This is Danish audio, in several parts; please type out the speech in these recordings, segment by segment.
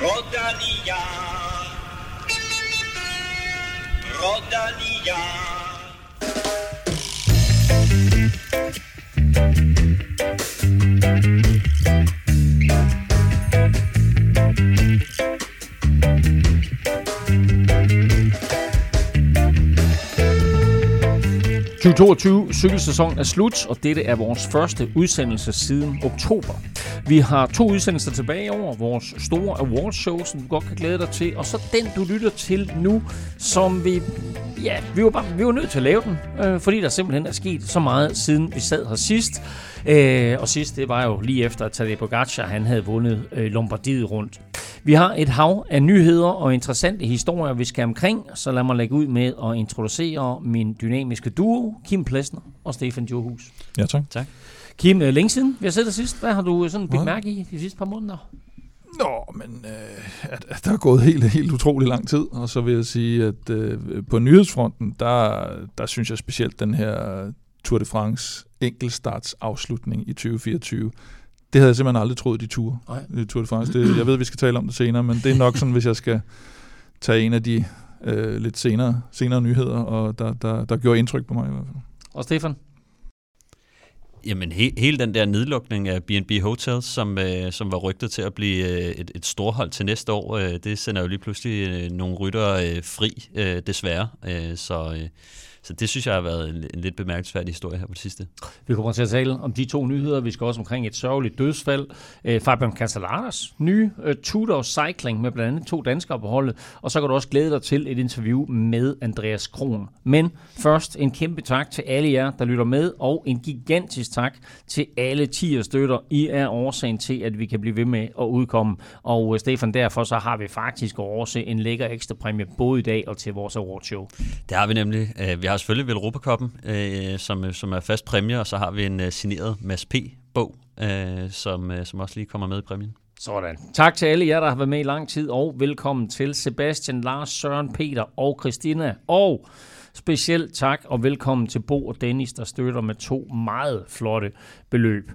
Rodalia. Rodalia. – 2022 cykelsæson er slut, og dette er vores første udsendelse siden oktober. Vi har to udsendelser tilbage over vores store awardshow, som du godt kan glæde dig til, og så den, du lytter til nu, som vi... Ja, vi var, bare, vi var nødt til at lave den, øh, fordi der simpelthen er sket så meget, siden vi sad her sidst. Øh, og sidst, det var jo lige efter, at Tadej Pogacar han havde vundet øh, Lombardiet rundt. Vi har et hav af nyheder og interessante historier, vi skal omkring, så lad mig lægge ud med at introducere min dynamiske duo, Kim Plesner og Stefan Johus. Ja, tak. tak. Kim, øh, længe siden vi har set dig sidst. Hvad har du sådan bidt mærke i de sidste par måneder? Nå, men øh, at, at der er gået helt, helt utrolig lang tid, og så vil jeg sige, at øh, på nyhedsfronten, der, der synes jeg specielt den her Tour de France enkeltstarts afslutning i 2024, det havde jeg simpelthen aldrig troet, de ture i Tour de France. Det, jeg ved, vi skal tale om det senere, men det er nok sådan, hvis jeg skal tage en af de øh, lidt senere, senere nyheder, og der, der, der gjorde indtryk på mig i hvert fald. Og Stefan? Jamen, he, hele den der nedlukning af B&B Hotels, som, øh, som var rygtet til at blive øh, et, et storhold til næste år, øh, det sender jo lige pludselig øh, nogle ryttere øh, fri, øh, desværre. Øh, så... Øh, så det synes jeg har været en, en lidt bemærkelsesværdig historie her på det sidste. Vi kommer til at tale om de to nyheder. Vi skal også omkring et sørgeligt dødsfald. Øh, Fabian Castellanos nye uh, Tudor Cycling med blandt andet to danskere på holdet. Og så kan du også glæde dig til et interview med Andreas Kron. Men først en kæmpe tak til alle jer, der lytter med, og en gigantisk tak til alle 10 støtter. I er årsagen til, at vi kan blive ved med at udkomme. Og uh, Stefan, derfor så har vi faktisk også en lækker ekstra præmie både i dag og til vores awardshow. Det har vi nemlig. Vi har selvfølgelig Velropa-koppen, øh, som, som er fast præmie, og så har vi en uh, signeret Mads P-bog, øh, som, øh, som også lige kommer med i præmien. Sådan. Tak til alle jer, der har været med i lang tid, og velkommen til Sebastian, Lars, Søren, Peter og Christina. Og Specielt tak og velkommen til Bo og Dennis, der støtter med to meget flotte beløb.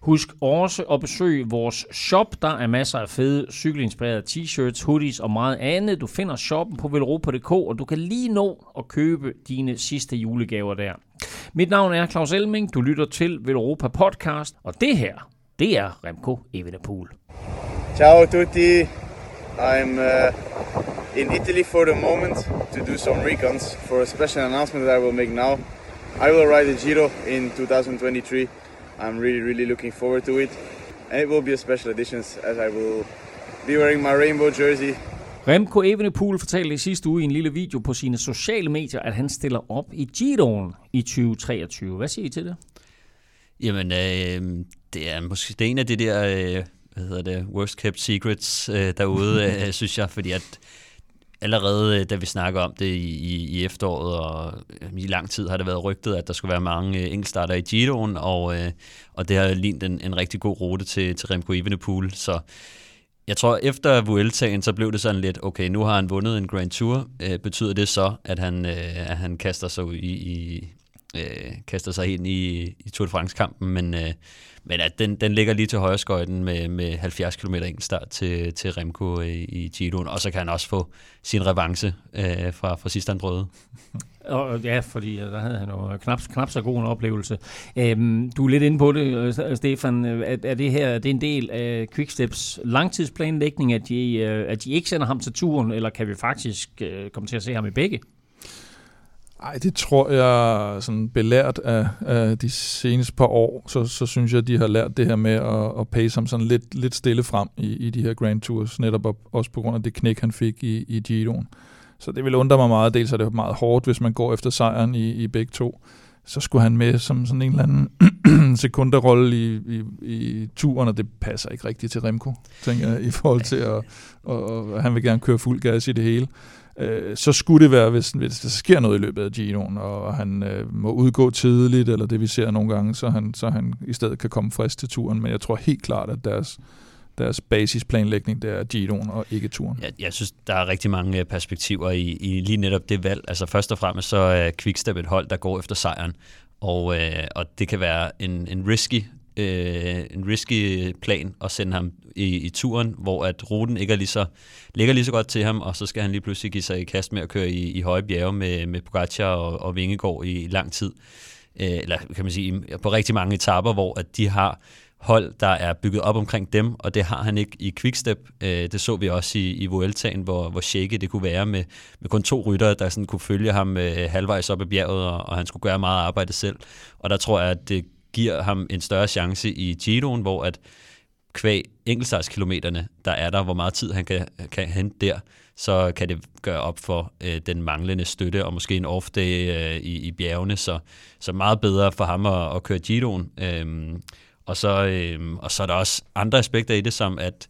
Husk også at besøge vores shop. Der er masser af fede cykelinspirerede t-shirts, hoodies og meget andet. Du finder shoppen på velropa.dk, og du kan lige nå at købe dine sidste julegaver der. Mit navn er Claus Elming. Du lytter til Velropa Podcast, og det her, det er Remco Evenepoel. Ciao tutti. I'm uh, in Italy for the moment to do some recons for a special announcement that I will make now. I will ride the Giro in 2023. I'm really, really looking forward to it. And it will be a special edition as I will be wearing my rainbow jersey. Remco Evenepoel fortalte i sidste uge i en lille video på sine sociale medier, at han stiller op i Giroen i 2023. Hvad siger I til det? Jamen, øh, det er måske det er en af de der, øh, hvad hedder det, worst kept secrets øh, derude, øh, synes jeg, fordi at allerede da vi snakker om det i, i, i efteråret, og i lang tid har det været rygtet, at der skulle være mange øh, enkeltstarter i Giroen, og, øh, og det har lignet en, en rigtig god rute til, til Remco Evenepoel, så jeg tror, efter Vueltaen, så blev det sådan lidt, okay, nu har han vundet en Grand Tour. Øh, betyder det så, at han, øh, at han kaster sig i, i øh, kaster sig ind i, i Tour de France-kampen, men, øh, men at den, den ligger lige til højre skøjten med, med 70 km enkeltstart til, til Remco øh, i, i Giroen, og så kan han også få sin revanche øh, fra, fra sidst han prøvede. Og, ja, fordi der havde han jo knap, knap så god en oplevelse. Øhm, du er lidt inde på det, øh, Stefan. Er, er det her er det en del af Quicksteps langtidsplanlægning, at de, øh, at de ikke sender ham til turen, eller kan vi faktisk øh, komme til at se ham i begge? Ej, det tror jeg, sådan belært af, af de seneste par år, så, så synes jeg, de har lært det her med at, at pace ham sådan lidt, lidt stille frem i, i de her Grand Tours, netop op, også på grund af det knæk, han fik i, i Giroen. Så det vil undre mig meget. Dels er det meget hårdt, hvis man går efter sejren i, i begge to. Så skulle han med som sådan en eller anden sekunderrolle i, i, i turen, og det passer ikke rigtigt til Remco, tænker jeg, i forhold til at og, og han vil gerne køre fuld gas i det hele øh, så skulle det være, hvis, hvis der sker noget i løbet af Ginoen, og han øh, må udgå tidligt, eller det vi ser nogle gange, så han, så han i stedet kan komme frisk til turen. Men jeg tror helt klart, at deres, deres basisplanlægning, det er Ginoen og ikke turen. Jeg, jeg synes, der er rigtig mange øh, perspektiver i, i lige netop det valg. Altså først og fremmest så er Quickstep et hold, der går efter sejren, og, øh, og det kan være en, en risky øh, en risky plan at sende ham i, i turen, hvor at ruten ikke er lige så, ligger lige så godt til ham, og så skal han lige pludselig give sig i kast med at køre i, i høje bjerge med, med Pogacar og, og Vingegaard i, i lang tid. Øh, eller kan man sige, på rigtig mange etapper, hvor at de har hold, der er bygget op omkring dem, og det har han ikke i Quickstep. Øh, det så vi også i, i Vueltaen, hvor, hvor shaky det kunne være med, med kun to ryttere, der sådan kunne følge ham øh, halvvejs op ad bjerget, og, og han skulle gøre meget arbejde selv. Og der tror jeg, at det giver ham en større chance i Giroen, hvor at kvæg enkeltstartskilometerne, der er der, hvor meget tid han kan, kan hente der, så kan det gøre op for øh, den manglende støtte, og måske en off-day øh, i, i bjergene, så, så meget bedre for ham at, at køre Giroen. Øhm, og så, øhm, og så er der også andre aspekter i det, som at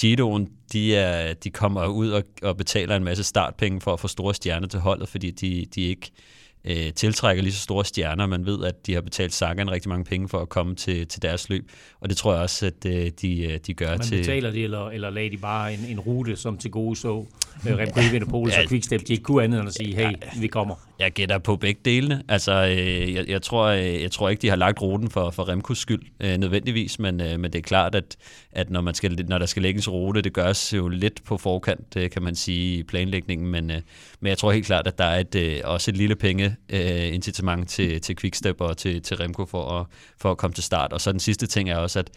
Giroen, de, er, de kommer ud og, og betaler en masse startpenge for at få store stjerner til holdet, fordi de, de ikke øh, tiltrækker lige så store stjerner. Man ved, at de har betalt Sagan rigtig mange penge for at komme til, til deres løb, og det tror jeg også, at øh, de, øh, de gør Man til... betaler de, eller, eller lader de bare en, en rute, som til gode så øh, Remco Evenepoel ja, og Quickstep, de ikke kunne andet end at sige, hey, vi kommer. Jeg gætter på begge delene. Altså, øh, jeg, jeg, tror, øh, jeg tror ikke, de har lagt ruten for, for Remkos skyld øh, nødvendigvis, men, øh, men det er klart, at, at når, man skal, når der skal lægges rute, det gøres jo lidt på forkant, øh, kan man sige, i planlægningen, men, øh, men jeg tror helt klart, at der er et, øh, også et lille penge øh, incitament til, til Quickstep og til, til Remco for at, for at komme til start. Og så den sidste ting er også, at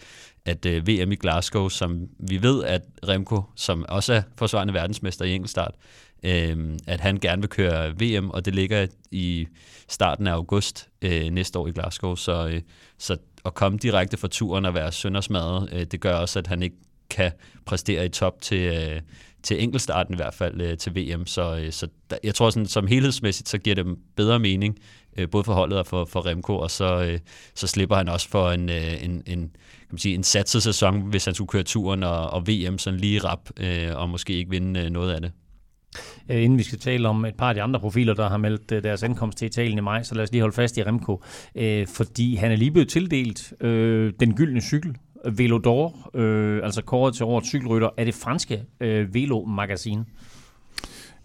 at øh, VM i Glasgow, som vi ved, at Remco, som også er forsvarende verdensmester i enkeltstart, øh, at han gerne vil køre VM, og det ligger i starten af august øh, næste år i Glasgow. Så, øh, så at komme direkte fra turen og være søndersmadret, øh, det gør også, at han ikke kan præstere i top til, øh, til enkeltstarten i hvert fald øh, til VM. Så, øh, så der, jeg tror sådan, som helhedsmæssigt, så giver det bedre mening, øh, både for holdet og for, for Remco, og så, øh, så slipper han også for en, øh, en, en kan man sige, en satset sæson, hvis han skulle køre turen og, og VM sådan lige rap, øh, og måske ikke vinde øh, noget af det. Øh, inden vi skal tale om et par af de andre profiler, der har meldt øh, deres ankomst til Italien i maj, så lad os lige holde fast i Remco, øh, fordi han er lige blevet tildelt den gyldne cykel, Velodor, øh, altså kåret til årets cykelrytter, af det franske øh, Velo Magazine.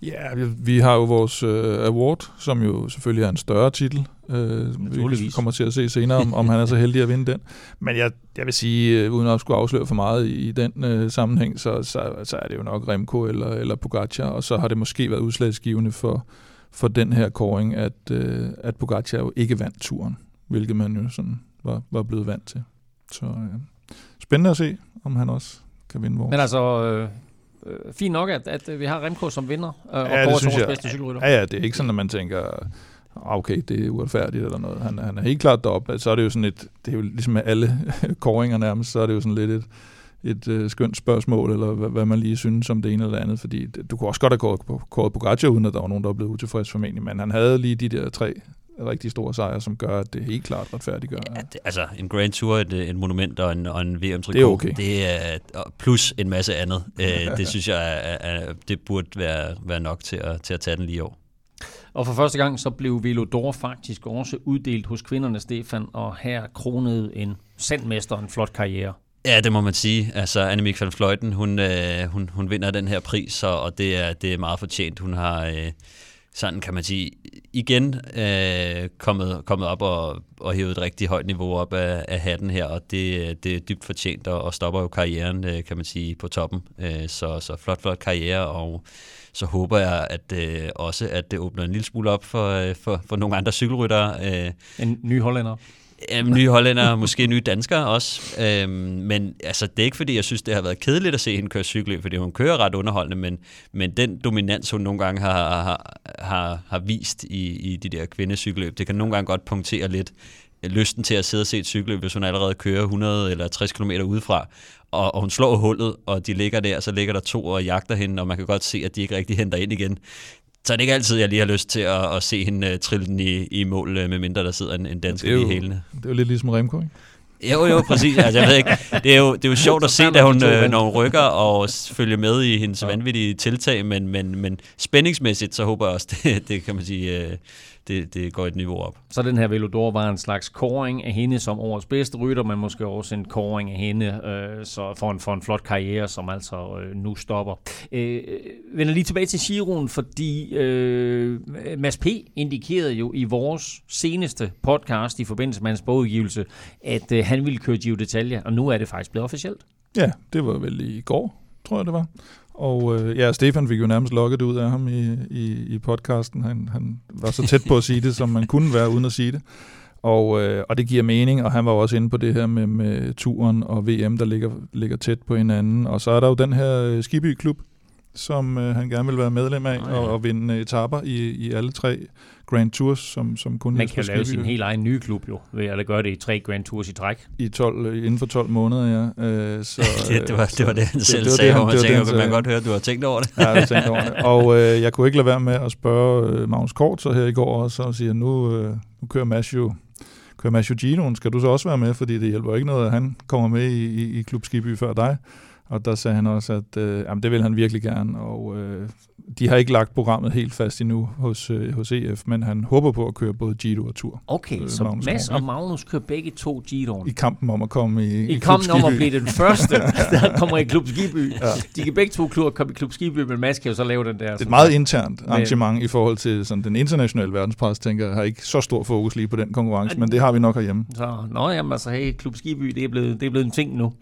Ja, vi, vi har jo vores øh, award, som jo selvfølgelig er en større titel. Øh, vi kommer til at se senere, om, om han er så heldig at vinde den. Men jeg, jeg vil sige, øh, uden at skulle afsløre for meget i, i den øh, sammenhæng, så, så, så er det jo nok Remco eller, eller Pogacar, og så har det måske været udslagsgivende for, for den her kåring, at, øh, at Pogacar jo ikke vandt turen, hvilket man jo sådan var, var blevet vant til. Så øh, spændende at se, om han også kan vinde vores. Men altså, øh, øh, fint nok, at, at vi har Remco som vinder, øh, og ja, går vores bedste cykelrytter. Ja, ja, det er ikke sådan, at man tænker, okay, det er uretfærdigt eller noget. Han, han er helt klart deroppe. Så er det jo sådan et, det er jo ligesom med alle koringer nærmest, så er det jo sådan lidt et, et øh, skønt spørgsmål, eller hvad, hvad man lige synes om det ene eller det andet, fordi det, du kunne også godt have kåret på, kåret Pogacar, uden at der var nogen, der blevet utilfreds formentlig, men han havde lige de der tre rigtig store sejre, som gør, at det helt klart retfærdiggør. Ja, det, altså en Grand Tour, et, et monument og en, og en VM-trikot, det er okay. Det er, plus en masse andet. Øh, det synes jeg, er, er, det burde være, være nok til at, til at tage den lige over. Og for første gang så blev Velodor faktisk også uddelt hos kvinderne, Stefan, og her kronede en sandmester en flot karriere. Ja, det må man sige. Altså, Annemiek van Vleuten, hun, øh, hun, hun vinder den her pris, og, og det, er, det er meget fortjent. Hun har, øh, sådan kan man sige, igen øh, kommet, kommet op og, og hævet et rigtig højt niveau op af, af hatten her, og det, det er dybt fortjent, og, og stopper jo karrieren, øh, kan man sige, på toppen. Øh, så, så flot, flot karriere, og så håber jeg at øh, også, at det åbner en lille smule op for, øh, for, for nogle andre cykelryttere. Øh, en ny hollænder? Jamen, nye hollænder, måske nye danskere også. Øhm, men altså, det er ikke fordi, jeg synes, det har været kedeligt at se hende køre cykel, fordi hun kører ret underholdende, men, men den dominans, hun nogle gange har, har, har, har vist i, i de der kvindecykeløb, det kan nogle gange godt punktere lidt lysten til at sidde og se et cykeløb, hvis hun allerede kører 100 eller 60 km udefra, og, og hun slår hullet, og de ligger der, så ligger der to og jagter hende, og man kan godt se, at de ikke rigtig henter ind igen. Så er det ikke altid, jeg lige har lyst til at, at se hende uh, trille den i, i mål, uh, med mindre der sidder en, en dansker i hælene. Det er jo lidt ligesom Remco, ikke? Jo, jo, præcis. Altså, jeg ved ikke. Det er jo, det er jo sjovt at se, da hun, øh, når hun rykker og følger med i hendes ja. vanvittige tiltag, men, men, men spændingsmæssigt, så håber jeg også, det, det kan man sige, øh, det, det går et niveau op. Så den her Velodor var en slags koring af hende som årets bedste rytter, men måske også en koring af hende øh, så for, en, for en flot karriere, som altså øh, nu stopper. Øh, vender lige tilbage til Giroen, fordi øh, Mads P. indikerede jo i vores seneste podcast i forbindelse med hans bogudgivelse, at øh, han ville køre Giro Detalje, og nu er det faktisk blevet officielt. Ja, det var vel i går, tror jeg det var. Og øh, ja, Stefan fik jo nærmest lukket ud af ham i, i, i podcasten. Han, han var så tæt på at sige det, som man kunne være uden at sige det. Og, øh, og det giver mening, og han var også inde på det her med, med turen og VM, der ligger, ligger tæt på hinanden. Og så er der jo den her øh, Skiby-klub, som øh, han gerne vil være medlem af, oh, ja. og, og vinde etaper i, i alle tre Grand Tours, som, som kun Man kan lave sin helt egen nye klub jo, ved at gøre det i tre Grand Tours i træk. I 12, øh, inden for 12 måneder, ja. Øh, så, det, det, var, det var det, han selv det, det sagde, det, hvor man tænker, man godt høre, at du har tænkt over det. ja, jeg har tænkt over det. Og øh, jeg kunne ikke lade være med at spørge øh, Magnus Kort så her i går, og så siger nu, øh, nu kører Matthew kører Matthew Ginoen, skal du så også være med, fordi det hjælper ikke noget, at han kommer med i, i, i Klub Skiby før dig. Og der sagde han også, at øh, jamen, det vil han virkelig gerne, og øh, de har ikke lagt programmet helt fast endnu hos, øh, hos EF, men han håber på at køre både Giro og Tour. Okay, øh, så Magnus Mads og Magnus kører begge to Giroen. I kampen om at komme i, I, i kampen om at blive den første, der kommer i Klub Skiby. Ja. De kan begge to klubber komme i Klub Skiby, men Mads kan jo så lave den der. Det er et meget internt arrangement i forhold til sådan, den internationale verdenspres, tænker jeg, har ikke så stor fokus lige på den konkurrence, men det har vi nok herhjemme. Så, nå jamen altså, hey, Klub Skiby, det er blevet, det er blevet en ting nu.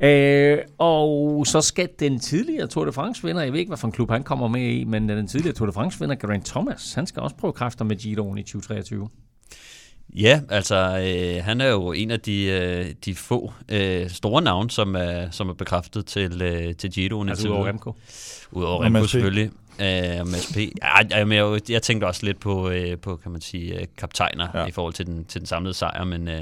Ja. Øh, og så skal den tidligere Tour de France-vinder, jeg ved ikke, hvad for en klub han kommer med i, men den tidligere Tour de France-vinder, Geraint Thomas, han skal også prøve kræfter med Giroen i 2023. Ja, altså øh, han er jo en af de, øh, de få øh, store navne, som er, som er bekræftet til, øh, til Giroen. Altså udover Remco? Udover Remco selvfølgelig. Uh, med SP. Ja, jeg, jeg, jeg tænkte også lidt på, uh, på kan man sige, uh, kaptajner ja. i forhold til den, til den samlede sejr, men, uh,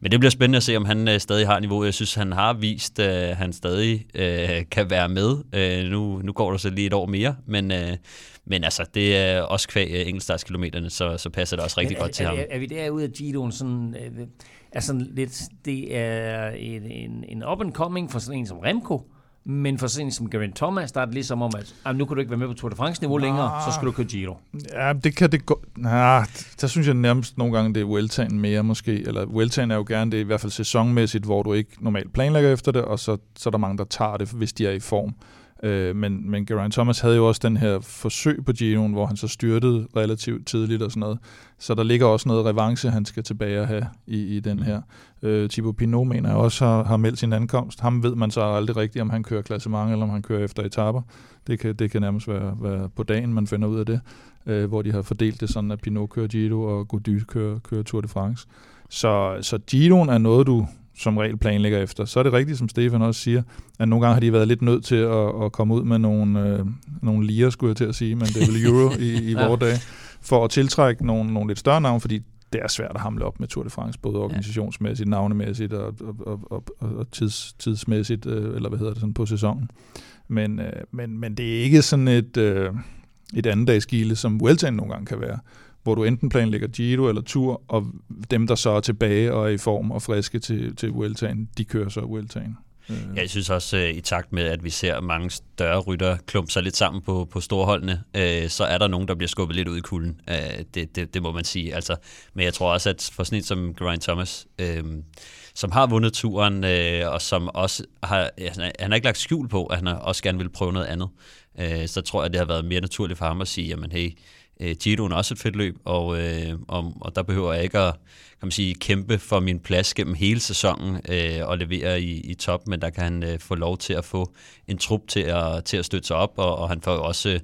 men det bliver spændende at se, om han uh, stadig har niveau. Jeg synes, han har vist, at uh, han stadig uh, kan være med. Uh, nu, nu går der så lige et år mere, men, uh, men altså, det er også kvæg uh, enkeltstartskilometerne, så, så passer det også rigtig men, godt til er, ham. Er, er vi derude af Giroen sådan... Uh, er sådan lidt, det er en, en, en up-and-coming for sådan en som Remco, men for sådan som Geraint Thomas, der er det ligesom om, at ah, nu kan du ikke være med på Tour de France-niveau længere, så skal du køre Giro. Ja, det kan det gå. Nah, der synes jeg nærmest nogle gange, det er Vueltaen mere måske. Eller Vueltaen er jo gerne det, i hvert fald sæsonmæssigt, hvor du ikke normalt planlægger efter det, og så, så er der mange, der tager det, hvis de er i form. Øh, men, men Geraint Thomas havde jo også den her forsøg på Giroen, hvor han så styrtede relativt tidligt og sådan noget. Så der ligger også noget revanche, han skal tilbage at have i, i den her. Øh, Thibaut Pinot mener jeg også har, har meldt sin ankomst. Ham ved man så aldrig rigtigt, om han kører klassement eller om han kører efter etaper. Det kan, det kan nærmest være, være på dagen, man finder ud af det. Øh, hvor de har fordelt det sådan, at Pinot kører Giro og Gody kører, kører Tour de France. Så, så Giroen er noget, du som regel planlægger efter. Så er det rigtigt, som Stefan også siger, at nogle gange har de været lidt nødt til at, at komme ud med nogle, øh, nogle lier, skulle jeg til at sige, men det er vel euro i, i ja. vores dage, for at tiltrække nogle, nogle lidt større navne, fordi det er svært at hamle op med Tour de France, både organisationsmæssigt, navnemæssigt og, og, og, og, og tids, tidsmæssigt, øh, eller hvad hedder det, sådan på sæsonen. Men, øh, men, men det er ikke sådan et, øh, et andet dagsgilde, som Vueltaen nogle gange kan være, hvor du enten planlægger Giro eller Tour, og dem, der så er tilbage og er i form og friske til, til Vueltaen, de kører så Vueltaen. Øh. Ja, jeg synes også, øh, i takt med, at vi ser mange større rytter klumpe sig lidt sammen på, på storholdene, øh, så er der nogen, der bliver skubbet lidt ud i kulden. Øh, det, det, det må man sige. Altså, men jeg tror også, at for sådan en som Geraint Thomas, øh, som har vundet turen, øh, og som også har, han har ikke lagt skjul på, at han også gerne vil prøve noget andet, øh, så tror jeg, det har været mere naturligt for ham at sige, jamen hey, øh, Øh, Giroen er også et fedt løb, og, øh, og, og der behøver jeg ikke at kan man sige, kæmpe for min plads gennem hele sæsonen øh, og levere i, i top, men der kan han øh, få lov til at få en trup til at, til at støtte sig op, og, og han får jo også... Øh,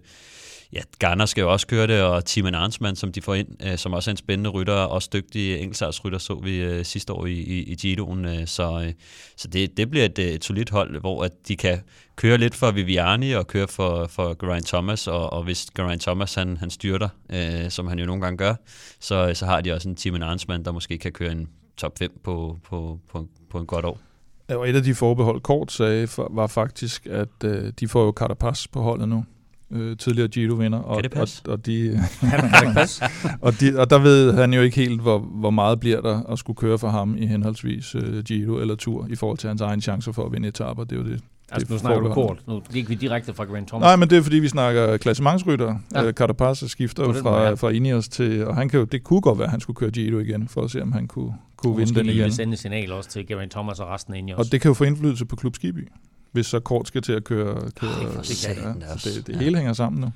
ja, Garner skal jo også køre det, og Timen Arnsmann, som de får ind, øh, som også er en spændende rytter, og også dygtig enkeltstartsrytter, så vi øh, sidste år i, i, i Giroen. Øh, så øh, så det, det bliver et, øh, et solidt hold, hvor at de kan køre lidt for Viviani og køre for, for Geraint Thomas, og, og hvis Geraint Thomas han, han styrter, øh, som han jo nogle gange gør, så, øh, så har de også en Timen Arnsmann, der måske kan køre en top 5 på, på, på, på en godt år. Og et af de forbehold, Kort sagde, var faktisk, at øh, de får jo Carapaz på holdet nu øh, tidligere Giro-vinder. Og, kan det passe? Og, og, de, kan det passe? og, de, og der ved han jo ikke helt, hvor, hvor meget bliver der at skulle køre for ham i henholdsvis øh, Giro eller Tour, i forhold til hans egen chancer for at vinde etaper. Det er jo det, Altså, nu snakker du kort. Nu gik vi direkte fra Grant Thomas. Nej, men det er, fordi vi snakker klassementsrytter. Ja. Uh, Carapaz skifter jo fra, fra Ineos til, og han kan jo, det kunne godt være, at han skulle køre Giro igen, for at se, om han kunne, kunne vinde den igen. Måske sende et signal også til Geraint Thomas og resten af Ineos. Og det kan jo få indflydelse på Klub Skiby, hvis så kort skal til at køre. køre Ej, det, ja, det, det hele hænger sammen nu.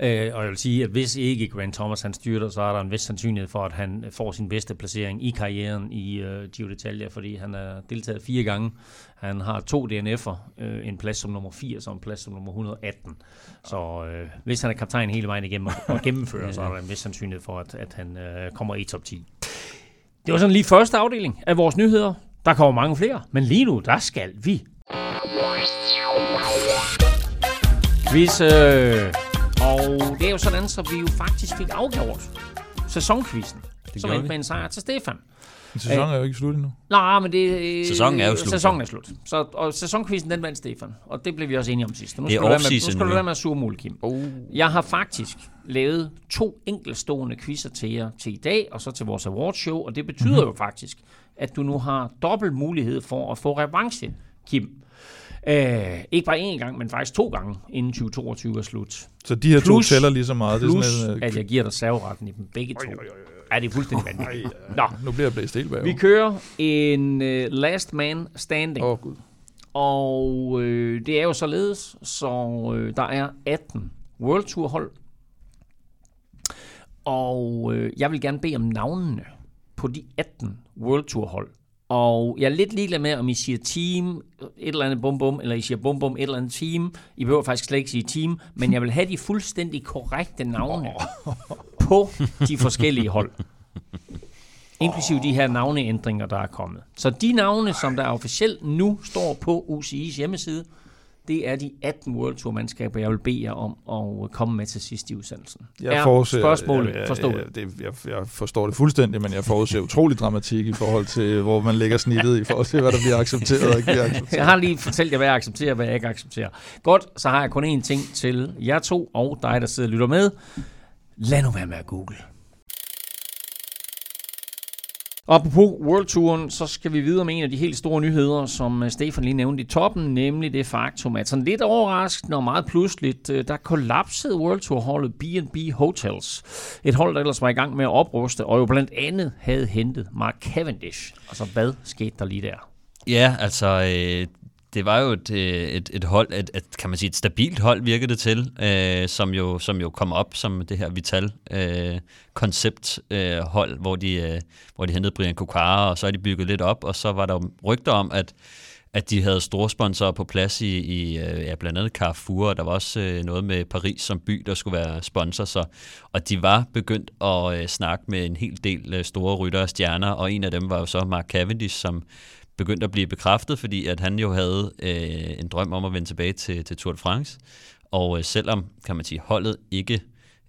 Øh, og jeg vil sige, at hvis ikke Grant Thomas han styrter, så er der en vis sandsynlighed for, at han får sin bedste placering i karrieren i uh, Giro d'Italia, fordi han er deltaget fire gange. Han har to DNF'er, uh, en plads som nummer 80 og en plads som nummer 118. Så uh, hvis han er kaptajn hele vejen igennem og, gennemfører, så er der en vis sandsynlighed for, at, at han uh, kommer i top 10. Det var sådan lige første afdeling af vores nyheder. Der kommer mange flere, men lige nu, der skal vi. Hvis øh, og det er jo sådan, så vi jo faktisk fik afgjort sæsonkvisten, det som endte med en sejr til Stefan. Men sæsonen er jo ikke slut endnu. Nej, men det, sæsonen er jo slut. Sæsonen er slut. Så, og sæsonkvisten, den vandt Stefan. Og det blev vi også enige om sidst. Nu det er skal med, nu skal du være med at suge Kim. Oh. Jeg har faktisk lavet to enkeltstående quizzer til jer til i dag, og så til vores awardshow. Og det betyder mm-hmm. jo faktisk, at du nu har dobbelt mulighed for at få revanche, Kim. Øh, ikke bare én gang, men faktisk to gange, inden 2022 er slut. Så de her plus, to tæller lige så meget? Plus, det er sådan, at jeg giver dig serveretten i dem begge to. Oj, oj, oj. Er det fuldstændig vanvittigt? Nå. Nu bliver jeg blæst helt Vi kører en uh, last man standing. Åh, oh, Gud. Og øh, det er jo således, så øh, der er 18 World Tour hold. Og øh, jeg vil gerne bede om navnene på de 18 World Tour hold. Og jeg er lidt ligeglad med, om I siger team, et eller andet bum bum, eller I siger bum bum, et eller andet team. I behøver faktisk slet ikke sige team, men jeg vil have de fuldstændig korrekte navne på de forskellige hold. Inklusive de her navneændringer, der er kommet. Så de navne, som der officielt nu står på UCI's hjemmeside, det er de 18 World Tour mandskaber, jeg vil bede jer om at komme med til sidst i udsendelsen. Jeg er forudser, spørgsmålet jeg, jeg, forstået? Jeg, det, jeg, jeg forstår det fuldstændig, men jeg forudser utrolig dramatik i forhold til, hvor man lægger snittet i forhold til, hvad der bliver accepteret og ikke bliver accepteret. Jeg har lige fortalt jer, hvad jeg accepterer og hvad jeg ikke accepterer. Godt, så har jeg kun én ting til jer to og dig, der sidder og lytter med. Lad nu være med at google. Og på World Touren, så skal vi videre med en af de helt store nyheder, som øh, Stefan lige nævnte i toppen, nemlig det faktum, at sådan lidt overraskende og meget pludseligt, øh, der kollapsede World Tour holdet B&B Hotels. Et hold, der ellers var i gang med at opruste, og jo blandt andet havde hentet Mark Cavendish. Altså, hvad skete der lige der? Ja, altså, øh, det var jo et, øh, et, et hold, et, et, kan man sige, et stabilt hold virkede det til, øh, som, jo, som jo kom op som det her Vital-koncept øh, øh, hold, hvor de, øh, hvor de hentede Brian Kokara, og så er de bygget lidt op, og så var der rygter om, at at de havde store sponsorer på plads i, i øh, ja, blandt andet Carrefour, og der var også øh, noget med Paris som by, der skulle være sponsor, så, og de var begyndt at øh, snakke med en hel del øh, store ryttere og stjerner, og en af dem var jo så Mark Cavendish, som begyndte at blive bekræftet, fordi at han jo havde øh, en drøm om at vende tilbage til, til Tour de France. Og øh, selvom, kan man sige, holdet ikke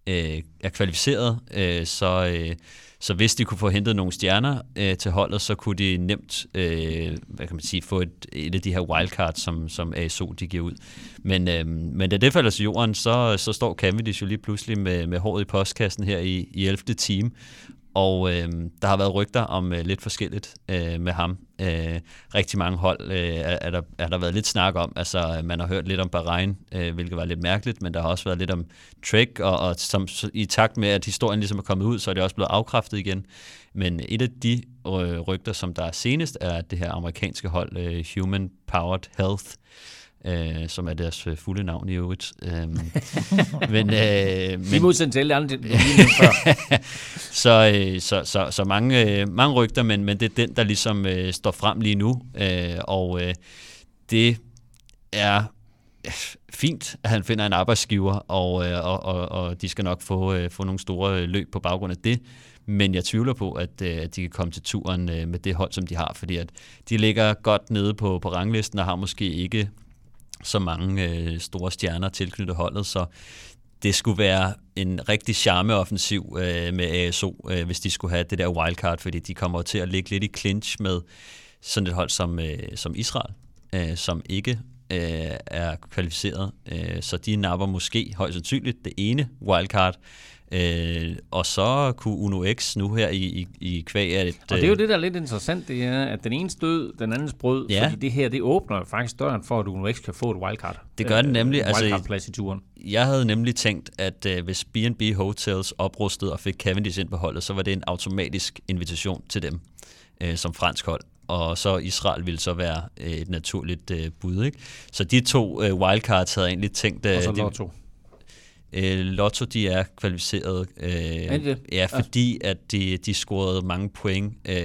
øh, er kvalificeret, øh, så, øh, så hvis de kunne få hentet nogle stjerner øh, til holdet, så kunne de nemt øh, hvad kan man sige, få et, et af de her wildcards, som, som ASO de giver ud. Men, øh, men da det falder til jorden, så, så står Cavendish jo lige pludselig med, med håret i postkassen her i, i 11. time, og øh, der har været rygter om øh, lidt forskelligt øh, med ham. Øh, rigtig mange hold øh, er, er, der, er der været lidt snak om. Altså, øh, man har hørt lidt om Bahrain, øh, hvilket var lidt mærkeligt, men der har også været lidt om Trek, og, og som, i takt med, at historien ligesom er kommet ud, så er det også blevet afkræftet igen. Men et af de øh, rygter, som der er senest, er det her amerikanske hold, øh, Human Powered Health, øh, som er deres øh, fulde navn i øvrigt. Øhm, men, øh, men, Vi må til alle andre så, øh, så, så, så mange, øh, mange rygter, men, men det er den, der ligesom øh, står frem lige nu. Øh, og øh, det er fint, at han finder en arbejdsgiver, og, øh, og, og, og de skal nok få, øh, få nogle store løb på baggrund af det. Men jeg tvivler på, at, øh, at de kan komme til turen med det hold, som de har, fordi at de ligger godt nede på, på ranglisten og har måske ikke så mange øh, store stjerner tilknyttet holdet, så det skulle være en rigtig charmeoffensiv øh, med ASO, øh, hvis de skulle have det der wildcard, fordi de kommer til at ligge lidt i clinch med sådan et hold som, øh, som Israel, øh, som ikke øh, er kvalificeret. Øh, så de napper måske højst sandsynligt det ene wildcard, Øh, og så kunne Uno X nu her i, i, i kvæg af et... Og det er jo det, der er lidt interessant, det er, at den ene død, den andens brød, ja. fordi det her, det åbner faktisk døren for, at Uno X kan få et wildcard. Det gør den nemlig. Øh, wildcard-plads i turen. Jeg havde nemlig tænkt, at øh, hvis B&B Hotels oprustede og fik Cavendish ind på holdet, så var det en automatisk invitation til dem øh, som fransk hold og så Israel ville så være øh, et naturligt øh, bud. Ikke? Så de to øh, wildcards havde egentlig tænkt... Øh, og så Lotto. Øh, Lotto, de er kvalificeret. Øh, er det? Ja, fordi at de, de scorede mange point. Øh,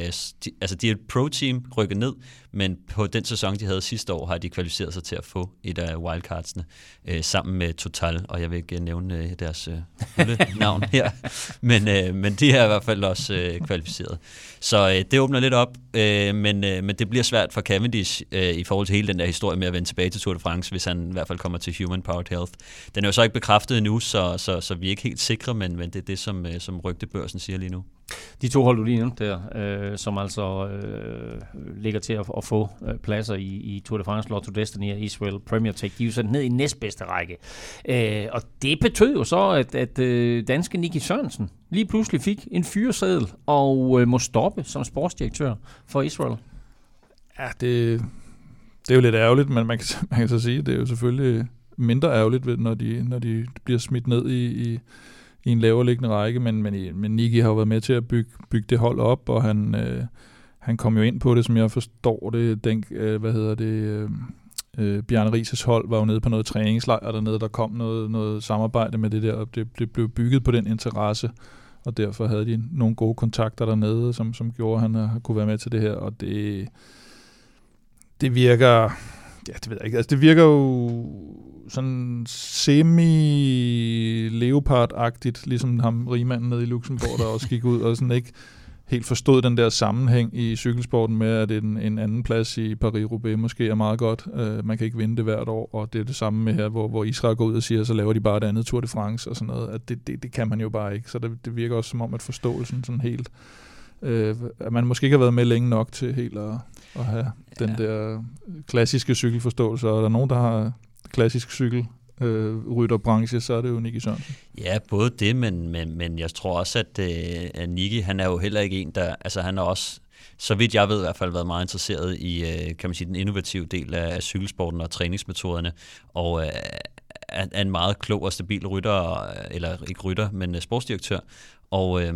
de, altså, de er et pro-team, rykket ned, men på den sæson, de havde sidste år, har de kvalificeret sig til at få et af wildcardsene øh, sammen med Total, og jeg vil ikke nævne øh, deres øh, navn her, men, øh, men de er i hvert fald også øh, kvalificeret. Så øh, det åbner lidt op, øh, men, øh, men det bliver svært for Cavendish øh, i forhold til hele den der historie med at vende tilbage til Tour de France, hvis han i hvert fald kommer til Human Powered Health. Den er jo så ikke bekræftet endnu, så, så, så vi er ikke helt sikre, men, men det er det, som, øh, som rygtebørsen siger lige nu. De to hold, du lige nævnte der, øh, som altså øh, ligger til at, at få øh, pladser i, i Tour de France, Lotto Destiny og Israel Premier Tech, de er jo sat ned i næstbedste række. Øh, og det betød jo så, at, at øh, danske Nicky Sørensen lige pludselig fik en fyreseddel og øh, må stoppe som sportsdirektør for Israel. Ja, det, det er jo lidt ærgerligt, men man kan, man kan så sige, det er jo selvfølgelig mindre ærgerligt, når de, når de bliver smidt ned i, i i en lavere liggende række, men, men, men Niki har jo været med til at bygge, bygge det hold op, og han, øh, han kom jo ind på det, som jeg forstår det, den, øh, hvad hedder det, øh, øh, Bjarne Rises hold var jo nede på noget træningslejr dernede, der kom noget, noget samarbejde med det der, og det, det blev bygget på den interesse, og derfor havde de nogle gode kontakter dernede, som, som gjorde, at han øh, kunne være med til det her, og det, det virker, ja, det ved jeg ikke, altså det virker jo sådan semi-leopard-agtigt, ligesom ham rigmanden nede i Luxembourg, der også gik ud og sådan ikke helt forstod den der sammenhæng i cykelsporten med, at en, en anden plads i Paris-Roubaix måske er meget godt. Uh, man kan ikke vinde det hvert år, og det er det samme med her, hvor, hvor Israel går ud og siger, så laver de bare et andet Tour de France og sådan noget. At det, det, det kan man jo bare ikke, så det, det virker også som om, at forståelsen sådan helt, uh, at man måske ikke har været med længe nok til helt at, at have ja. den der klassiske cykelforståelse, og der er nogen, der har klassisk cykel øh, rytterbranche, så er det jo Nicky Sørensen. Ja, både det, men, men, men jeg tror også, at, øh, at Nicky, han er jo heller ikke en, der, altså han er også, så vidt jeg ved i hvert fald, været meget interesseret i, øh, kan man sige, den innovative del af cykelsporten og træningsmetoderne, og øh, er en meget klog og stabil rytter, øh, eller ikke rytter, men øh, sportsdirektør, og, øh,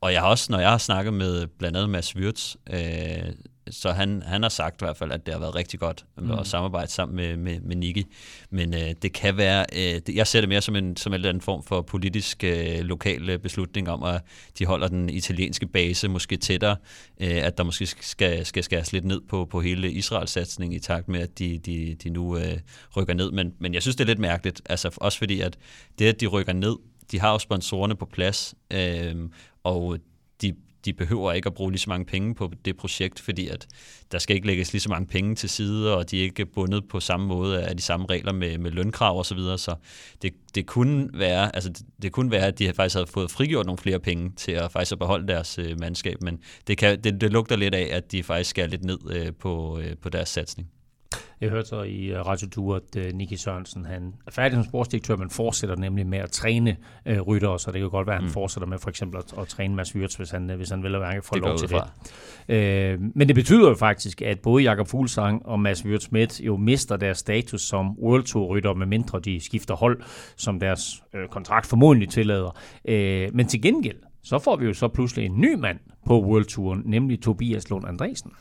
og jeg har også, når jeg har snakket med blandt andet Mads Wirtz, øh, så han, han har sagt i hvert fald, at det har været rigtig godt mm. at samarbejde sammen med, med, med Niki. Men øh, det kan være, øh, det, jeg ser det mere som en, som en eller anden form for politisk øh, lokal beslutning om, at de holder den italienske base måske tættere, øh, at der måske skal, skal skæres lidt ned på, på hele Israels satsning i takt med, at de, de, de nu øh, rykker ned. Men, men jeg synes, det er lidt mærkeligt, altså også fordi, at det, at de rykker ned, de har jo sponsorerne på plads, øh, og de de behøver ikke at bruge lige så mange penge på det projekt, fordi at der skal ikke lægges lige så mange penge til side, og de er ikke bundet på samme måde af de samme regler med, med lønkrav og så videre. Så det, det kunne være, altså det, det kunne være, at de faktisk havde fået frigjort nogle flere penge til at faktisk at beholde deres øh, mandskab, men det, kan, det, det lugter lidt af, at de faktisk skal lidt ned øh, på, øh, på deres satsning. Jeg hørte så i uh, Radio Tour, at uh, Nicky Sørensen han er færdig som sportsdirektør, men fortsætter nemlig med at træne uh, ryttere, så det kan godt være, at han mm. fortsætter med for eksempel at, at træne Mads Wirtz, hvis han, hvis han vil være få lov til det. Uh, men det betyder jo faktisk, at både Jakob Fuglsang og Mads Wirtz Schmidt jo mister deres status som World Tour rytter, medmindre de skifter hold, som deres uh, kontrakt formodentlig tillader. Uh, men til gengæld, så får vi jo så pludselig en ny mand på World Touren, nemlig Tobias Lund Andresen.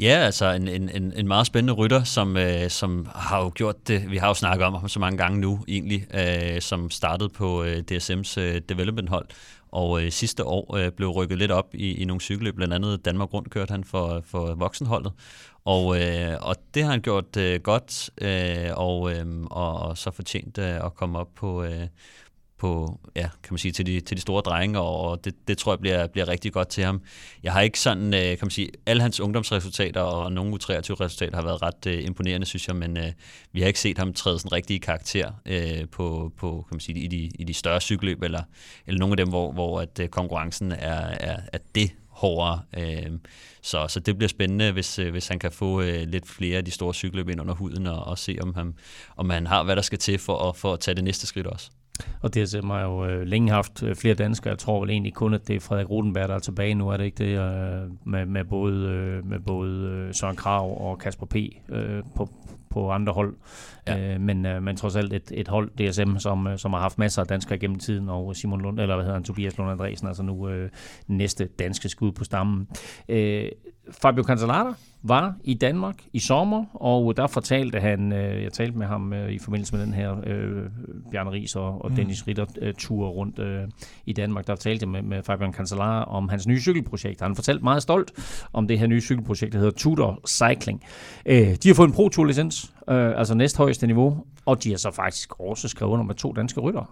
Ja, altså en, en, en meget spændende rytter, som, øh, som har jo gjort det, vi har jo snakket om ham så mange gange nu egentlig, øh, som startede på øh, DSM's øh, development-hold, og øh, sidste år øh, blev rykket lidt op i, i nogle cykelløb, blandt andet Danmark Rundt kørte han for, for voksenholdet, og, øh, og det har han gjort øh, godt, øh, og, øh, og, og så fortjent øh, at komme op på, øh, på, ja, kan man sige, til de, til de store drenge, og det, det tror jeg bliver, bliver rigtig godt til ham. Jeg har ikke sådan, øh, kan man sige, alle hans ungdomsresultater og nogle U23-resultater har været ret øh, imponerende, synes jeg, men øh, vi har ikke set ham træde sådan rigtig karakter øh, på, på, kan man sige, i de, i de større cykelløb, eller, eller nogle af dem, hvor, hvor at, øh, konkurrencen er, er, er det hårdere. Øh, så, så det bliver spændende, hvis, øh, hvis han kan få øh, lidt flere af de store cykelløb ind under huden, og, og se, om han, om han har, hvad der skal til for at, for at tage det næste skridt også. Og DSM har jo øh, længe haft øh, flere danskere. Jeg tror vel egentlig kun, at det er Frederik Rodenberg, der er tilbage nu. Er det ikke det? Øh, med, med både, øh, med både Søren Krav og Kasper P. Øh, på, på andre hold. Ja. Øh, men, øh, men trods alt et, et hold, DSM, som, som har haft masser af danskere gennem tiden, og Simon Lund, eller hvad hedder han, Tobias Lund Andresen, altså nu øh, næste danske skud på stammen. Øh, Fabio Cancellara var i Danmark i sommer, og der fortalte han, øh, jeg talte med ham øh, i forbindelse med den her øh, Bjarne Ries og, og mm. Dennis Ritter-tur øh, rundt øh, i Danmark, der fortalte jeg med, med Fabian Cancellara om hans nye cykelprojekt. Han fortalte meget stolt om det her nye cykelprojekt, der hedder Tudor Cycling. Øh, de har fået en Pro Tour licens, øh, altså næsthøjeste niveau, og de har så faktisk også skrevet under med to danske ryttere.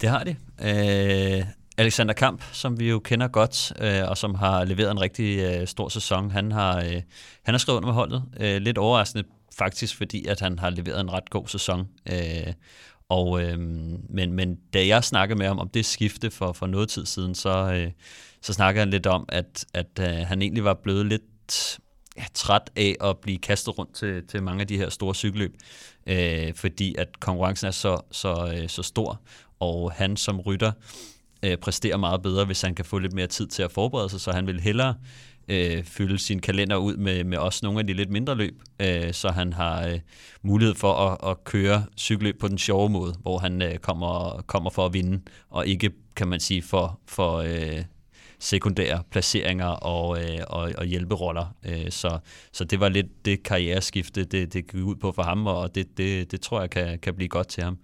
Det har de. Øh, Alexander Kamp, som vi jo kender godt, øh, og som har leveret en rigtig øh, stor sæson, han har, øh, han har skrevet under med holdet. Øh, lidt overraskende faktisk, fordi at han har leveret en ret god sæson. Øh, og, øh, men, men da jeg snakkede med ham om det skifte for, for noget tid siden, så, øh, så snakkede han lidt om, at, at øh, han egentlig var blevet lidt ja, træt af at blive kastet rundt til, til mange af de her store cykelløb, øh, fordi at konkurrencen er så, så, øh, så stor, og han som rytter øh, præstere meget bedre, hvis han kan få lidt mere tid til at forberede sig, så han vil hellere øh, fylde sin kalender ud med, med også nogle af de lidt mindre løb, øh, så han har øh, mulighed for at, at køre cykelløb på den sjove måde, hvor han øh, kommer, kommer for at vinde, og ikke, kan man sige, for, for øh, sekundære placeringer og, øh, og, og hjælperoller. Øh, så, så det var lidt det karriereskifte, det, det gik ud på for ham, og det, det, det tror jeg kan, kan blive godt til ham.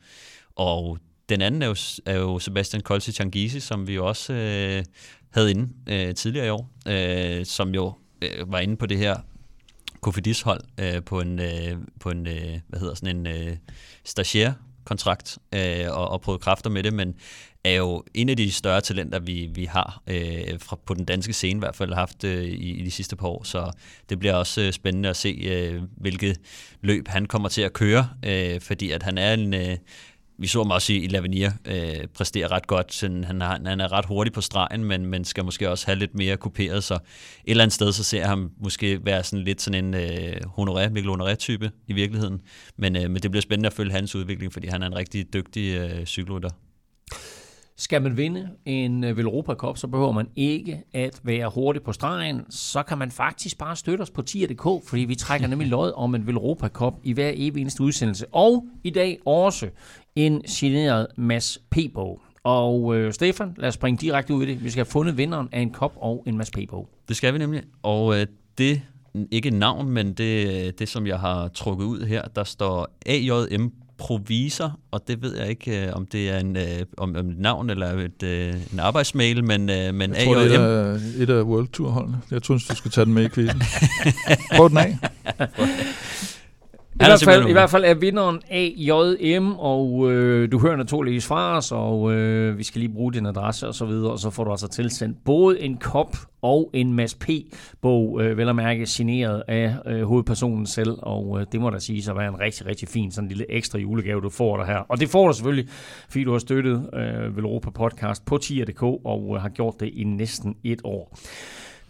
Og den anden er jo, er jo Sebastian Kolsi Changisi, som vi jo også øh, havde inde øh, tidligere i år, øh, som jo øh, var inde på det her Kofidis-hold øh, på en, øh, på en øh, hvad hedder sådan en øh, stagiaire kontrakt øh, og, og prøvet kræfter med det, men er jo en af de større talenter, vi, vi har øh, fra, på den danske scene i hvert fald haft øh, i, i de sidste par år. Så det bliver også øh, spændende at se, øh, hvilket løb han kommer til at køre, øh, fordi at han er en, øh, vi så ham også i, Lavinia øh, præstere ret godt. Sådan, han, har, han er ret hurtig på stregen, men, men skal måske også have lidt mere kuperet. Så et eller andet sted, så ser jeg ham måske være sådan lidt sådan en øh, honoré, Mikkel Honoré-type i virkeligheden. Men, øh, men det bliver spændende at følge hans udvikling, fordi han er en rigtig dygtig øh, cykelrytter. Skal man vinde en øh, Velropa Cup, så behøver man ikke at være hurtig på stregen. Så kan man faktisk bare støtte os på tier.dk, fordi vi trækker nemlig lod om en Velropa Cup i hver evig eneste udsendelse. Og i dag også en signeret Mads P-bog. Og øh, Stefan, lad os springe direkte ud i det. Vi skal have fundet vinderen af en kop og en Mads P-bog. Det skal vi nemlig. Og øh, det, ikke navn, men det, det som jeg har trukket ud her, der står AJM Provisor, og det ved jeg ikke, øh, om det er en, øh, om, om et navn eller et, øh, en arbejdsmail, men, øh, men jeg tror, AJM... det er et af World Tour-holdene. Jeg tror, du skal tage den med i kvisten. Prøv den af. I hvert, fald, I hvert fald er vinderen AJM, og øh, du hører naturligvis fra os, og øh, vi skal lige bruge din adresse og så videre, og så får du altså tilsendt både en kop og en Mads P-bog, øh, vel at mærke signeret af øh, hovedpersonen selv, og øh, det må da sige at være en rigtig, rigtig fin sådan en lille ekstra julegave, du får der her. Og det får du selvfølgelig, fordi du har støttet øh, Velropa Podcast på tier.dk og øh, har gjort det i næsten et år.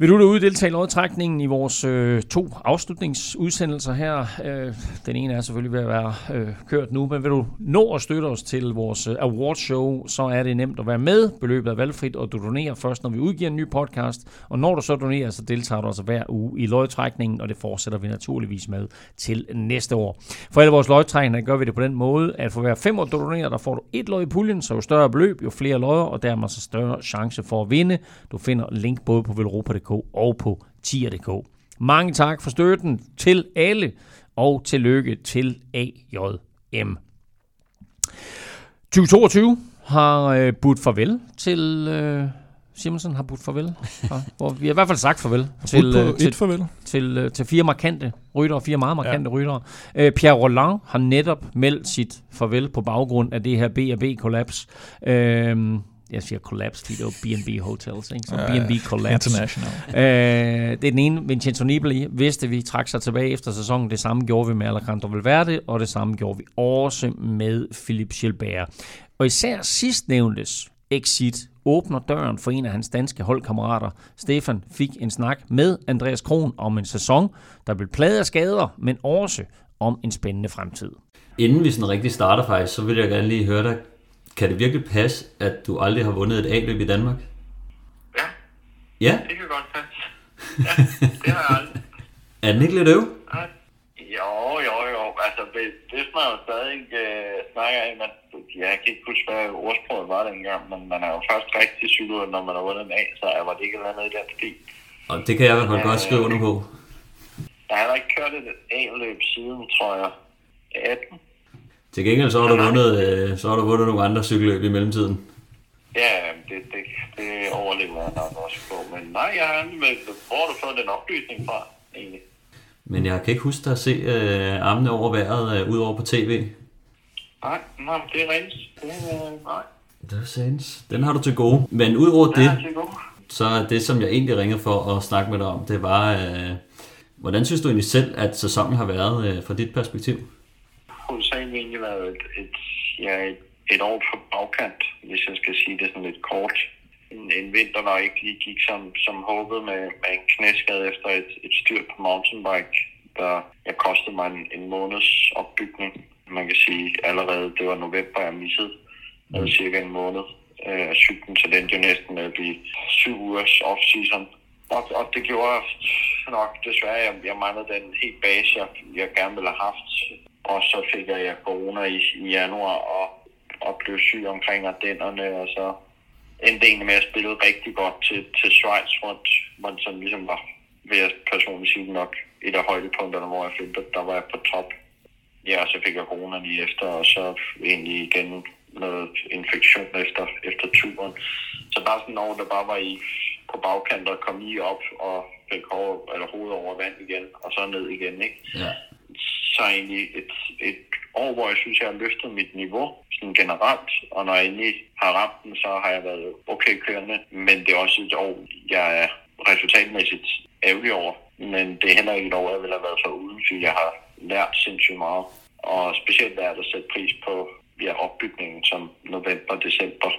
Vil du derude deltage i lodtrækningen i vores øh, to afslutningsudsendelser her? Øh, den ene er selvfølgelig ved at være øh, kørt nu, men vil du nå at støtte os til vores øh, awardshow, så er det nemt at være med. Beløbet er valgfrit, og du donerer først, når vi udgiver en ny podcast. Og når du så donerer, så deltager du altså hver uge i lodtrækningen, og det fortsætter vi naturligvis med til næste år. For alle vores lodtrækninger gør vi det på den måde, at for hver fem år, du donerer, der får du et lod i puljen, så jo større beløb, jo flere lodder, og dermed så større chance for at vinde. Du finder link både på velropa.dk og på tier.dk. Mange tak for støtten til alle, og tillykke til AJM. 2022 har øh, budt farvel til... Øh, Simonsen har budt farvel. hvor vi har i hvert fald sagt farvel til, øh, til, farvel. Til, øh, til fire markante ryttere, fire meget markante ja. ryttere. Øh, Pierre Roland har netop meldt sit farvel på baggrund af det her B&B-kollaps. Øh, jeg siger collapse, fordi det var B&B Hotels, ikke? så B&B Collapse. International. Øh, det er den ene, Vincenzo Nibali vidste, vi trak sig tilbage efter sæsonen. Det samme gjorde vi med Alejandro Valverde, og det samme gjorde vi også med Philip Gilbert. Og især sidstnævntes exit åbner døren for en af hans danske holdkammerater. Stefan fik en snak med Andreas Kron om en sæson, der blev plaget af skader, men også om en spændende fremtid. Inden vi sådan rigtig starter faktisk, så vil jeg gerne lige høre dig, Kan det virkelig passe, at du aldrig har vundet et A-løb i Danmark? Ja, Ja, det kan godt passe. Ja, det har jeg aldrig. er den ikke lidt øv? Nej. Jo, jo, jo. Altså, hvis, hvis man jo stadig øh, snakker af, man, jeg kan ikke huske, hvad ordsproget var dengang, men man er jo først rigtig cyklet, når man har vundet en A, så er var det ikke et eller andet i den stil. Og det kan jeg i hvert fald godt skrive under på. Jeg har ikke kørt et A-løb siden, tror jeg, 18. Til gengæld så har du vundet, øh, så har du vundet nogle andre cykelløb i mellemtiden. Ja, det, det, det overlever jeg nok også på. Men nej, jeg har med, hvor du fået den oplysning fra, egentlig? Men jeg kan ikke huske dig at se øh, armene over vejret, øh, ud over på tv. Nej, nej, det er rent. Det er, nej. Det er sands. Den har du til gode. Men udover Det det, så er det, som jeg egentlig ringede for at snakke med dig om, det var, øh, hvordan synes du egentlig selv, at sæsonen har været øh, fra dit perspektiv? Hovedsageligt egentlig været et, et, ja, et, et år på bagkant, hvis jeg skal sige det sådan lidt kort. En, en vinter, der ikke lige gik som, som håbet med, med en knæskade efter et, et styrt på mountainbike, der jeg kostede mig en, en måneds opbygning. Man kan sige allerede, det var november, jeg missede. Jeg cirka en måned øh, af øh, cyklen, så den jo næsten med at blive syv ugers off-season. Og, og det gjorde nok desværre, at jeg, jeg manglede den helt base, jeg, jeg gerne ville have haft. Og så fik jeg corona i, i januar og, og blev syg omkring Ardennerne, og så endte egentlig med at spille rigtig godt til, til Schweiz, hvor, hvor det sådan ligesom var, ved jeg personligt sige nok, et af højdepunkterne, hvor jeg følte, at der var jeg på top. Ja, og så fik jeg corona lige efter, og så egentlig igen noget infektion efter, efter turen. Så bare sådan over, der bare var i på bagkant og kom lige op og fik hår, eller hovedet over vand igen, og så ned igen, ikke? Ja så egentlig et, et år, hvor jeg synes, jeg har løftet mit niveau sådan generelt, og når jeg endelig har ramt den, så har jeg været okay kørende, men det er også et år, jeg er resultatmæssigt ærgerlig over, men det er heller ikke et år, jeg vil have været for uden, fordi jeg har lært sindssygt meget, og specielt er der sætte pris på ja, opbygningen som november, december,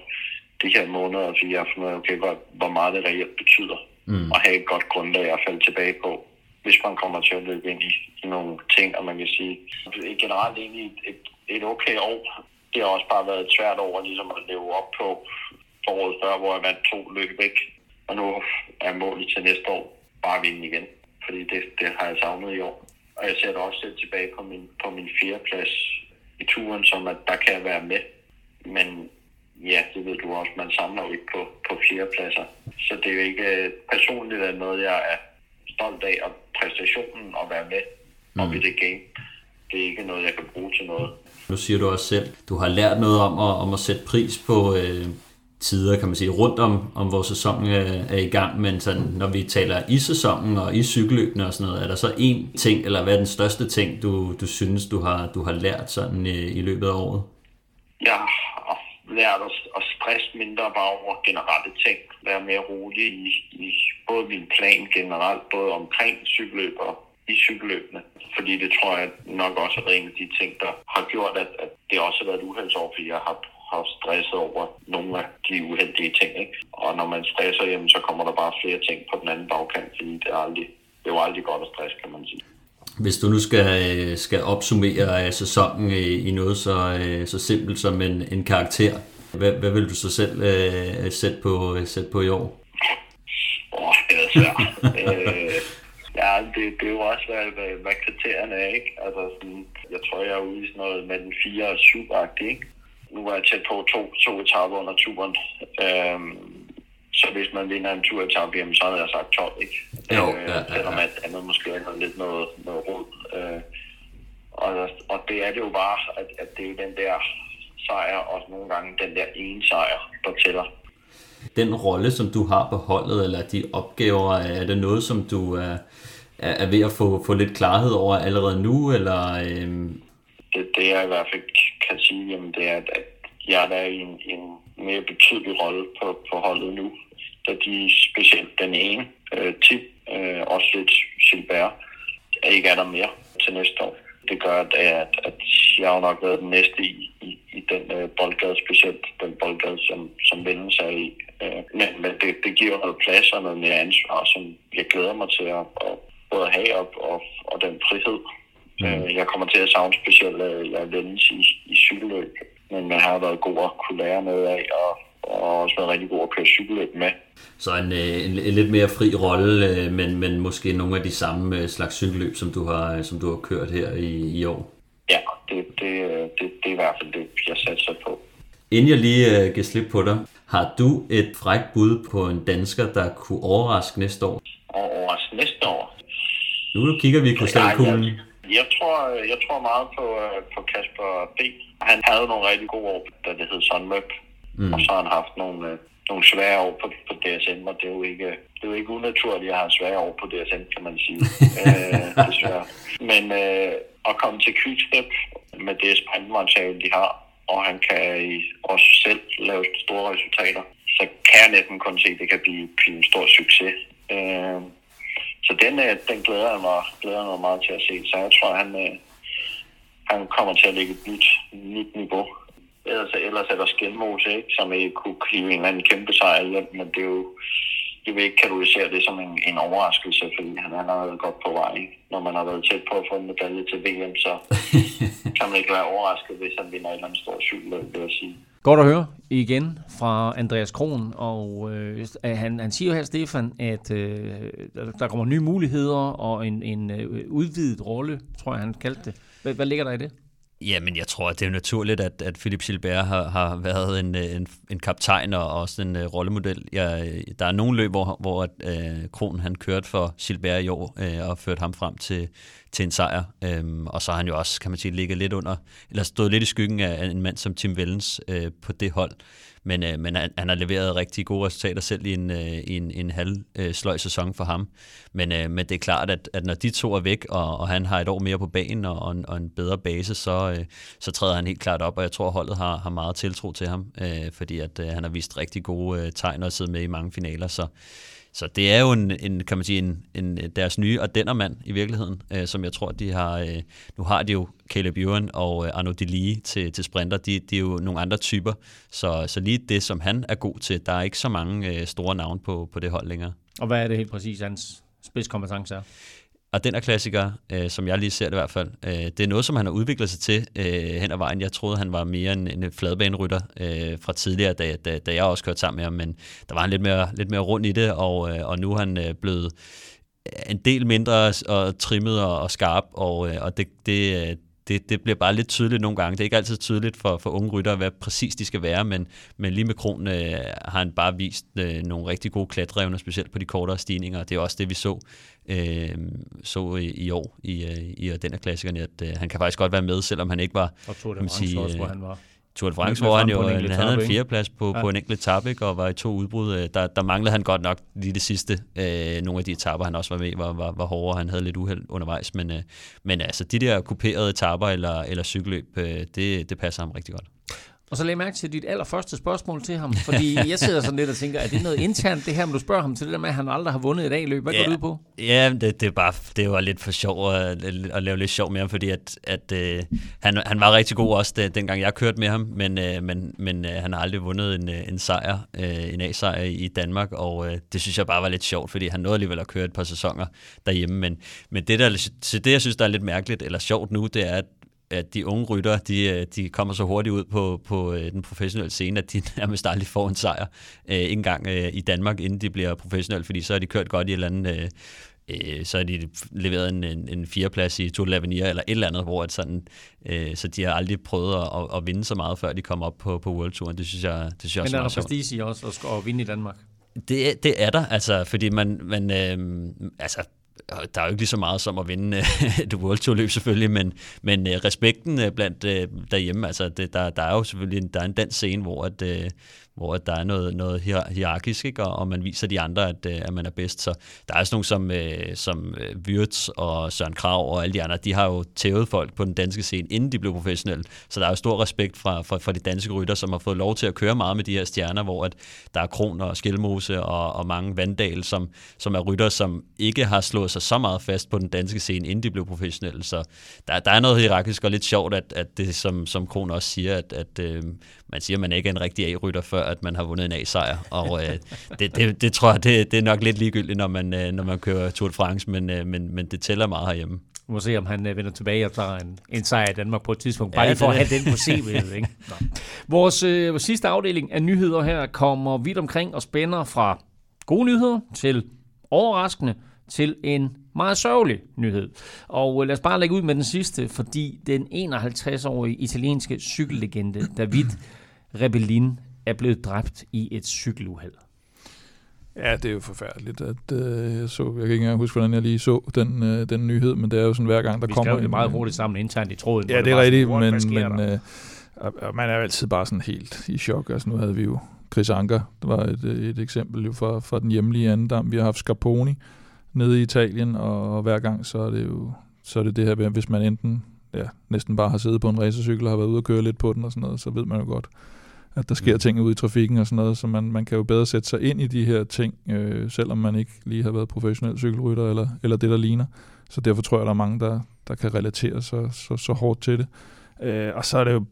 de her måneder, fordi jeg har fundet ud af, okay, hvor, hvor meget det reelt betyder, mm. at have et godt grundlag at falde tilbage på hvis man kommer til at løbe ind i, i nogle ting, og man kan sige, generelt egentlig et, et, et okay år. Det har også bare været et svært år ligesom at leve op på foråret før, hvor jeg vandt to løb væk. Og nu er målet til næste år bare at vinde igen, fordi det, det har jeg savnet i år. Og jeg ser det også selv tilbage på min, på min fjerdeplads i turen, som at der kan jeg være med. Men ja, det ved du også, man samler jo ikke på, på fjerdepladser. Så det er jo ikke øh, personligt er noget, jeg er stolt af, og præstationen at være med mm. op i det game, det er ikke noget, jeg kan bruge til noget. Nu siger du også selv, du har lært noget om at, om at sætte pris på øh, tider, kan man sige, rundt om, om vores sæson er, er i gang, men sådan, når vi taler i sæsonen og i cykelløbene og sådan noget, er der så en ting, eller hvad er den største ting, du, du synes, du har, du har lært sådan i, i løbet af året? Jeg har lært at, at stresse mindre bare over generelle ting, være mere rolig i, i både min plan generelt, både omkring cykelløb og i cykelløbene. Fordi det tror jeg nok også er en af de ting, der har gjort, at, at det også har været et uheldsår, fordi jeg har, har stresset over nogle af de uheldige ting. Ikke? Og når man stresser, jamen, så kommer der bare flere ting på den anden bagkant, fordi det er, aldrig, det er jo aldrig godt at stresse, kan man sige. Hvis du nu skal, øh, skal opsummere øh, sæsonen i, i noget så, så simpelt som en, en karakter, hvad, hvad vil du så selv øh, sætte, på, sætte på i år? Åh, oh, det er svært. øh, ja, det, det er jo også, hvad, hvad, hvad kriterierne er, ikke? Altså, sådan, jeg tror, jeg er ude i sådan noget med den 4 og 7 ikke? Nu var jeg tæt på to, to etaper under turen. Øhm, så hvis man vinder en tur etape, jamen, så havde jeg sagt 12, ikke? Jo, øh, ja, ja, ja. Selvom at andet måske er lidt noget, noget råd. Øh, og, og det er det jo bare, at, at det er den der sejr, og nogle gange den der ene sejr, der tæller. Den rolle, som du har på holdet, eller de opgaver, er det noget, som du er, er ved at få, få lidt klarhed over allerede nu, eller... Øhm... Det, det jeg i hvert fald kan sige, jamen, det er, at jeg er der i en, en mere betydelig rolle på, på holdet nu, da de specielt den ene, øh, tip, øh, også lidt Gilbert, ikke er der mere til næste år. Det gør, at, at, at jeg har nok været den næste i, i, i den øh, boldgade, specielt den boldgade, som, som vender sig i. Øh, men men det, det giver noget plads og noget mere ansvar, som jeg glæder mig til at, at både have op og, og den frihed. Mm. Øh, jeg kommer til at savne specielt, jeg vendes i, i cykelløb. Men man har været god at kunne lære noget af, og, og også været rigtig god at køre cykelløb med. Så en, øh, en, en lidt mere fri rolle, øh, men, men måske nogle af de samme øh, slags cykelløb, som du har, som du har kørt her i, i år? Ja, det, det, det, det er i hvert fald det, jeg satser på. Inden jeg lige uh, giver slip på dig, har du et frækt bud på en dansker, der kunne overraske næste år? Overraske næste år? Nu kigger vi i krystalkuglen. Jeg, tror, jeg tror meget på, på Kasper B. Han havde nogle rigtig gode år, da det hed Sunweb. Mm. Og så har han haft nogle, nogle svære år på, på DSM, og det er jo ikke, det er jo ikke unaturligt at have svære år på DSM, kan man sige. øh, desværre. Men øh, at komme til Quickstep med det sprintmateriale, de har, og han kan også selv lave store resultater, så kan jeg næsten kun se, at det kan blive, blive en stor succes. Øh, så den, øh, den glæder, jeg mig, glæder mig meget til at se. Så jeg tror, han, øh, han kommer til at lægge et nyt, nyt niveau. Ellers, ellers er der Skelmose, ikke, som ikke kunne klive en eller anden kæmpe sejr hjem, men det er jo, jeg vil ikke kategorisere det som en, en overraskelse, fordi han er været godt på vej. Når man har været tæt på at få en medalje til VM, så kan man ikke være overrasket, hvis han vinder et eller andet stort cykelløb, vil jeg sige. Godt at høre igen fra Andreas Kron, og øh, han, han siger jo her, Stefan, at øh, der kommer nye muligheder og en, en øh, udvidet rolle, tror jeg, han kaldte det. Hvad, hvad ligger der i det? Jamen, jeg tror, at det er naturligt, at, at Philip Gilbert har, har været en, øh, en, en kaptajn og også en uh, rollemodel. Jeg, øh, der er nogle løb, hvor, hvor uh, Kron han kørte for Gilbert i år uh, og ført ham frem til, til en sejr. Øhm, og så har han jo også, kan man sige, ligget lidt under, eller stået lidt i skyggen af en mand som Tim Vellens øh, på det hold. Men, øh, men han, han har leveret rigtig gode resultater selv i en, øh, i en, en halv øh, sløj sæson for ham. Men, øh, men det er klart, at, at når de to er væk, og, og han har et år mere på banen og, og, en, og en bedre base, så, øh, så træder han helt klart op, og jeg tror, holdet har, har meget tiltro til ham, øh, fordi at øh, han har vist rigtig gode øh, tegn og siddet med i mange finaler. Så, så det er jo en, en kan man sige, en, en, deres nye mand i virkeligheden, øh, som jeg tror, de har. Øh, nu har de jo Caleb Ewan og øh, Arno Delie til, til sprinter. De, de er jo nogle andre typer, så, så lige det, som han er god til, der er ikke så mange øh, store navne på, på det hold længere. Og hvad er det helt præcis, hans spidskompetence er? Og den er klassiker, øh, som jeg lige ser det i hvert fald. Øh, det er noget, som han har udviklet sig til øh, hen ad vejen. Jeg troede, han var mere en, en fladbanerytter øh, fra tidligere, da, da, da jeg også kørte sammen med ham, men der var han lidt mere, lidt mere rundt i det, og, øh, og nu er han øh, blevet en del mindre og trimmet og, og skarp, og, øh, og det, det, øh, det, det bliver bare lidt tydeligt nogle gange. Det er ikke altid tydeligt for, for unge ryttere, hvad præcis de skal være, men, men lige med Kron øh, har han bare vist øh, nogle rigtig gode klatreevner, specielt på de kortere stigninger. Det er også det, vi så, øh, så i, i år i, øh, i den af klassikerne, at øh, han kan faktisk godt være med, selvom han ikke var... Og Tour de France også, hvor han var Tour de France, hvor han jo han havde en fjerdeplads på, ja. på en enkelt etape, og var i to udbrud. Øh, der, der manglede han godt nok lige det sidste. Øh, nogle af de etaper, han også var med var, var, var hårdere. Han havde lidt uheld undervejs. Men, øh, men altså, de der kuperede etaper eller, eller cykelløb, øh, det, det passer ham rigtig godt. Og så lag mærke til dit allerførste spørgsmål til ham, fordi jeg sidder sådan lidt og tænker, er det noget internt det her, men du spørger ham til det der med, at han aldrig har vundet et A-løb. Hvad ja, går du ud på? Ja, det, det, er bare, det var lidt for sjov at, at lave lidt sjov med ham, fordi at, at uh, han, han var rigtig god også, det, dengang jeg kørte med ham, men, uh, men, men uh, han har aldrig vundet en, en sejr, uh, en A-sejr i Danmark, og uh, det synes jeg bare var lidt sjovt, fordi han nåede alligevel at køre et par sæsoner derhjemme, men, men det, der, det, jeg synes, der er lidt mærkeligt, eller sjovt nu, det er, at at de unge rytter, de, øh, de kommer så hurtigt ud på, på øh, den professionelle scene, at de nærmest aldrig får en sejr øh, ikke engang øh, i Danmark, inden de bliver professionelle, fordi så har de kørt godt i et eller andet... Øh, øh, så har de leveret en, en, en fireplads i Tour de l'Avenir eller et eller andet, hvor at sådan, øh, så de har aldrig prøvet at, at, at vinde så meget, før de kommer op på, på World Touren. Det synes jeg, det synes jeg Men også er der prestige i også at, at vinde i Danmark? Det, det er der, altså, fordi man, man øh, altså, der er jo ikke lige så meget som at vinde et World Tour løb selvfølgelig, men, men øh, respekten øh, blandt øh, derhjemme, altså det, der, der er jo selvfølgelig en, der er en dansk scene, hvor at, hvor der er noget, noget hierarkisk, ikke? Og, og man viser de andre, at, øh, at man er bedst. Så der er sådan nogle som, øh, som øh, Wirtz og Søren Krav og alle de andre, de har jo tævet folk på den danske scene, inden de blev professionelle. Så der er jo stor respekt fra, fra, fra de danske rytter, som har fået lov til at køre meget med de her stjerner, hvor at der er Kron og Skelmose og, og mange Vandal, som, som er rytter, som ikke har slået sig så meget fast på den danske scene, inden de blev professionelle. Så der, der er noget hierarkisk og lidt sjovt, at, at det, som, som Kron også siger, at, at øh, man siger, at man ikke er en rigtig A-rytter, før at man har vundet en A-sejr. Og øh, det, det, det tror jeg, det, det er nok lidt ligegyldigt, når man, øh, når man kører Tour de France, men, øh, men, men det tæller meget herhjemme. Vi må se, om han uh, vender tilbage og tager en, en sejr i Danmark på et tidspunkt. Bare ja, lige for at have den på CV'et. Ikke? Vores uh, sidste afdeling af nyheder her kommer vidt omkring og spænder fra gode nyheder til overraskende til en meget sørgelig nyhed. Og lad os bare lægge ud med den sidste, fordi den 51-årige italienske cykellegende David Rebellin er blevet dræbt i et cykeluheld. Ja, det er jo forfærdeligt, at øh, jeg så, jeg kan ikke engang huske, hvordan jeg lige så den, øh, den nyhed, men det er jo sådan hver gang, der Vi kommer... Vi skrev det meget hurtigt sammen internt i tråden. Ja, det, det er rigtigt, men, men øh, man er jo altid bare sådan helt i chok. Altså nu havde vi jo Chris Anker, det var et, et eksempel jo fra, fra den hjemlige anden dam. Vi har haft Scarponi nede i Italien, og, og hver gang så er det jo så er det det her, hvis man enten ja, næsten bare har siddet på en racercykel og har været ude og køre lidt på den og sådan noget, så ved man jo godt, at der sker mm. ting ude i trafikken og sådan noget, så man, man kan jo bedre sætte sig ind i de her ting, øh, selvom man ikke lige har været professionel cykelrytter eller, eller det, der ligner. Så derfor tror jeg, der er mange, der, der kan relatere så, så, så hårdt til det. Øh, og så er det jo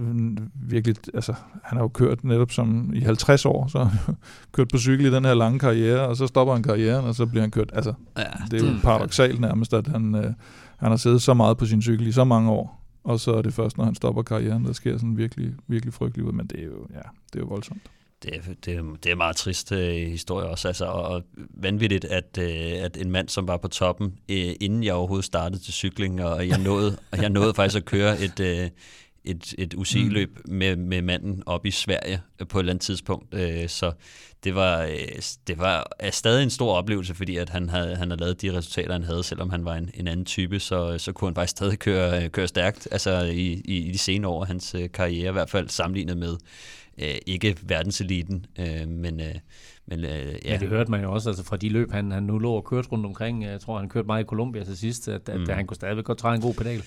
øh, virkelig, altså han har jo kørt netop som i 50 år, så kørt på cykel i den her lange karriere, og så stopper han karrieren, og så bliver han kørt, altså ja, det er jo paradoxalt nærmest, at han, øh, han har siddet så meget på sin cykel i så mange år, og så er det først, når han stopper karrieren, der sker sådan virkelig, virkelig frygtelig ud, men det er jo, ja, det er jo voldsomt. Det er, det, er, det er meget trist øh, historie også, altså, og vanvittigt, at, øh, at en mand, som var på toppen, øh, inden jeg overhovedet startede til cykling, og jeg nåede, og jeg nåede faktisk at køre et, øh, et, et UCI-løb mm. med, med manden op i Sverige på et eller andet tidspunkt. Uh, så det var, uh, det var stadig en stor oplevelse, fordi at han havde, han havde lavet de resultater, han havde, selvom han var en, en anden type, så, så kunne han faktisk stadig køre, køre stærkt altså i, i, i de senere år af hans karriere, i hvert fald sammenlignet med øh, ikke verdenseliten, øh, men... Øh, men, øh, ja. ja, det hørte man jo også altså fra de løb, han, han nu lå og kørte rundt omkring. Jeg tror, han kørte meget i Colombia til sidst, at, at mm. han kunne stadigvæk godt træde en god pedal.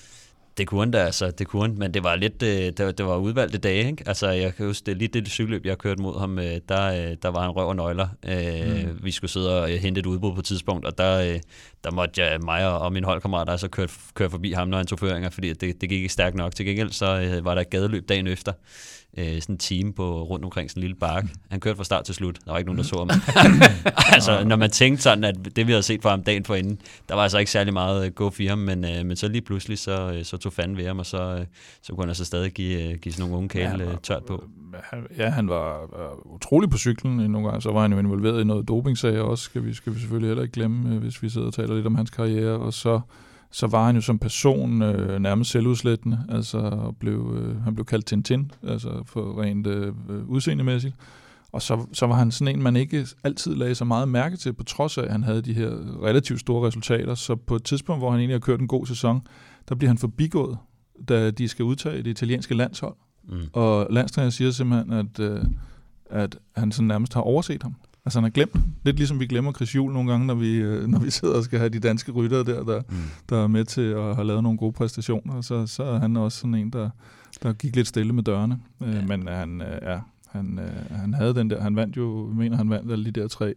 Det kunne han da, altså, det kunne han, men det var lidt, øh, det, det var udvalgte dage, ikke? Altså, jeg kan huske, det lige det cykelløb, jeg kørte mod ham, øh, der, øh, der var han røv og nøgler. Øh, mm. Vi skulle sidde og hente et udbrud på et tidspunkt, og der, der måtte jeg, mig og min holdkammerat altså køre, køre forbi ham, når han tog føringer, fordi det, det gik ikke stærkt nok. Til gengæld så var der et gadeløb dagen efter, øh, sådan en team på rundt omkring sådan en lille park. Han kørte fra start til slut. Der var ikke nogen, der så ham. altså, når man tænkte sådan, at det vi havde set fra ham dagen forinden, der var altså ikke særlig meget øh, go for ham, men, øh, men så lige pludselig, så, øh, så tog fanden ved ham, og så, øh, så kunne han altså stadig give, øh, give sådan nogle unge kæle ja, tørt på. Ja, han var uh, utrolig på cyklen nogle gange. Så var han jo involveret i noget dopingsager også, skal vi, skal vi selvfølgelig heller ikke glemme, hvis vi sidder og taler lidt om hans karriere. Og så så var han jo som person øh, nærmest selvudslættende, altså blev, øh, han blev kaldt Tintin, altså for rent øh, udseendemæssigt. Og så, så var han sådan en, man ikke altid lagde så meget mærke til, på trods af, at han havde de her relativt store resultater. Så på et tidspunkt, hvor han egentlig har kørt en god sæson, der bliver han forbigået, da de skal udtage det italienske landshold. Mm. Og landstræner siger simpelthen, at, øh, at han sådan nærmest har overset ham. Altså han har glemt, lidt ligesom vi glemmer Chris Juhl nogle gange, når vi, øh, når vi sidder og skal have de danske ryttere der, der, mm. der er med til at have lavet nogle gode præstationer, så, så er han også sådan en, der, der gik lidt stille med dørene. Øh, ja. Men han, øh, ja, han, han havde den der, han vandt jo, jeg mener han vandt alle de der tre,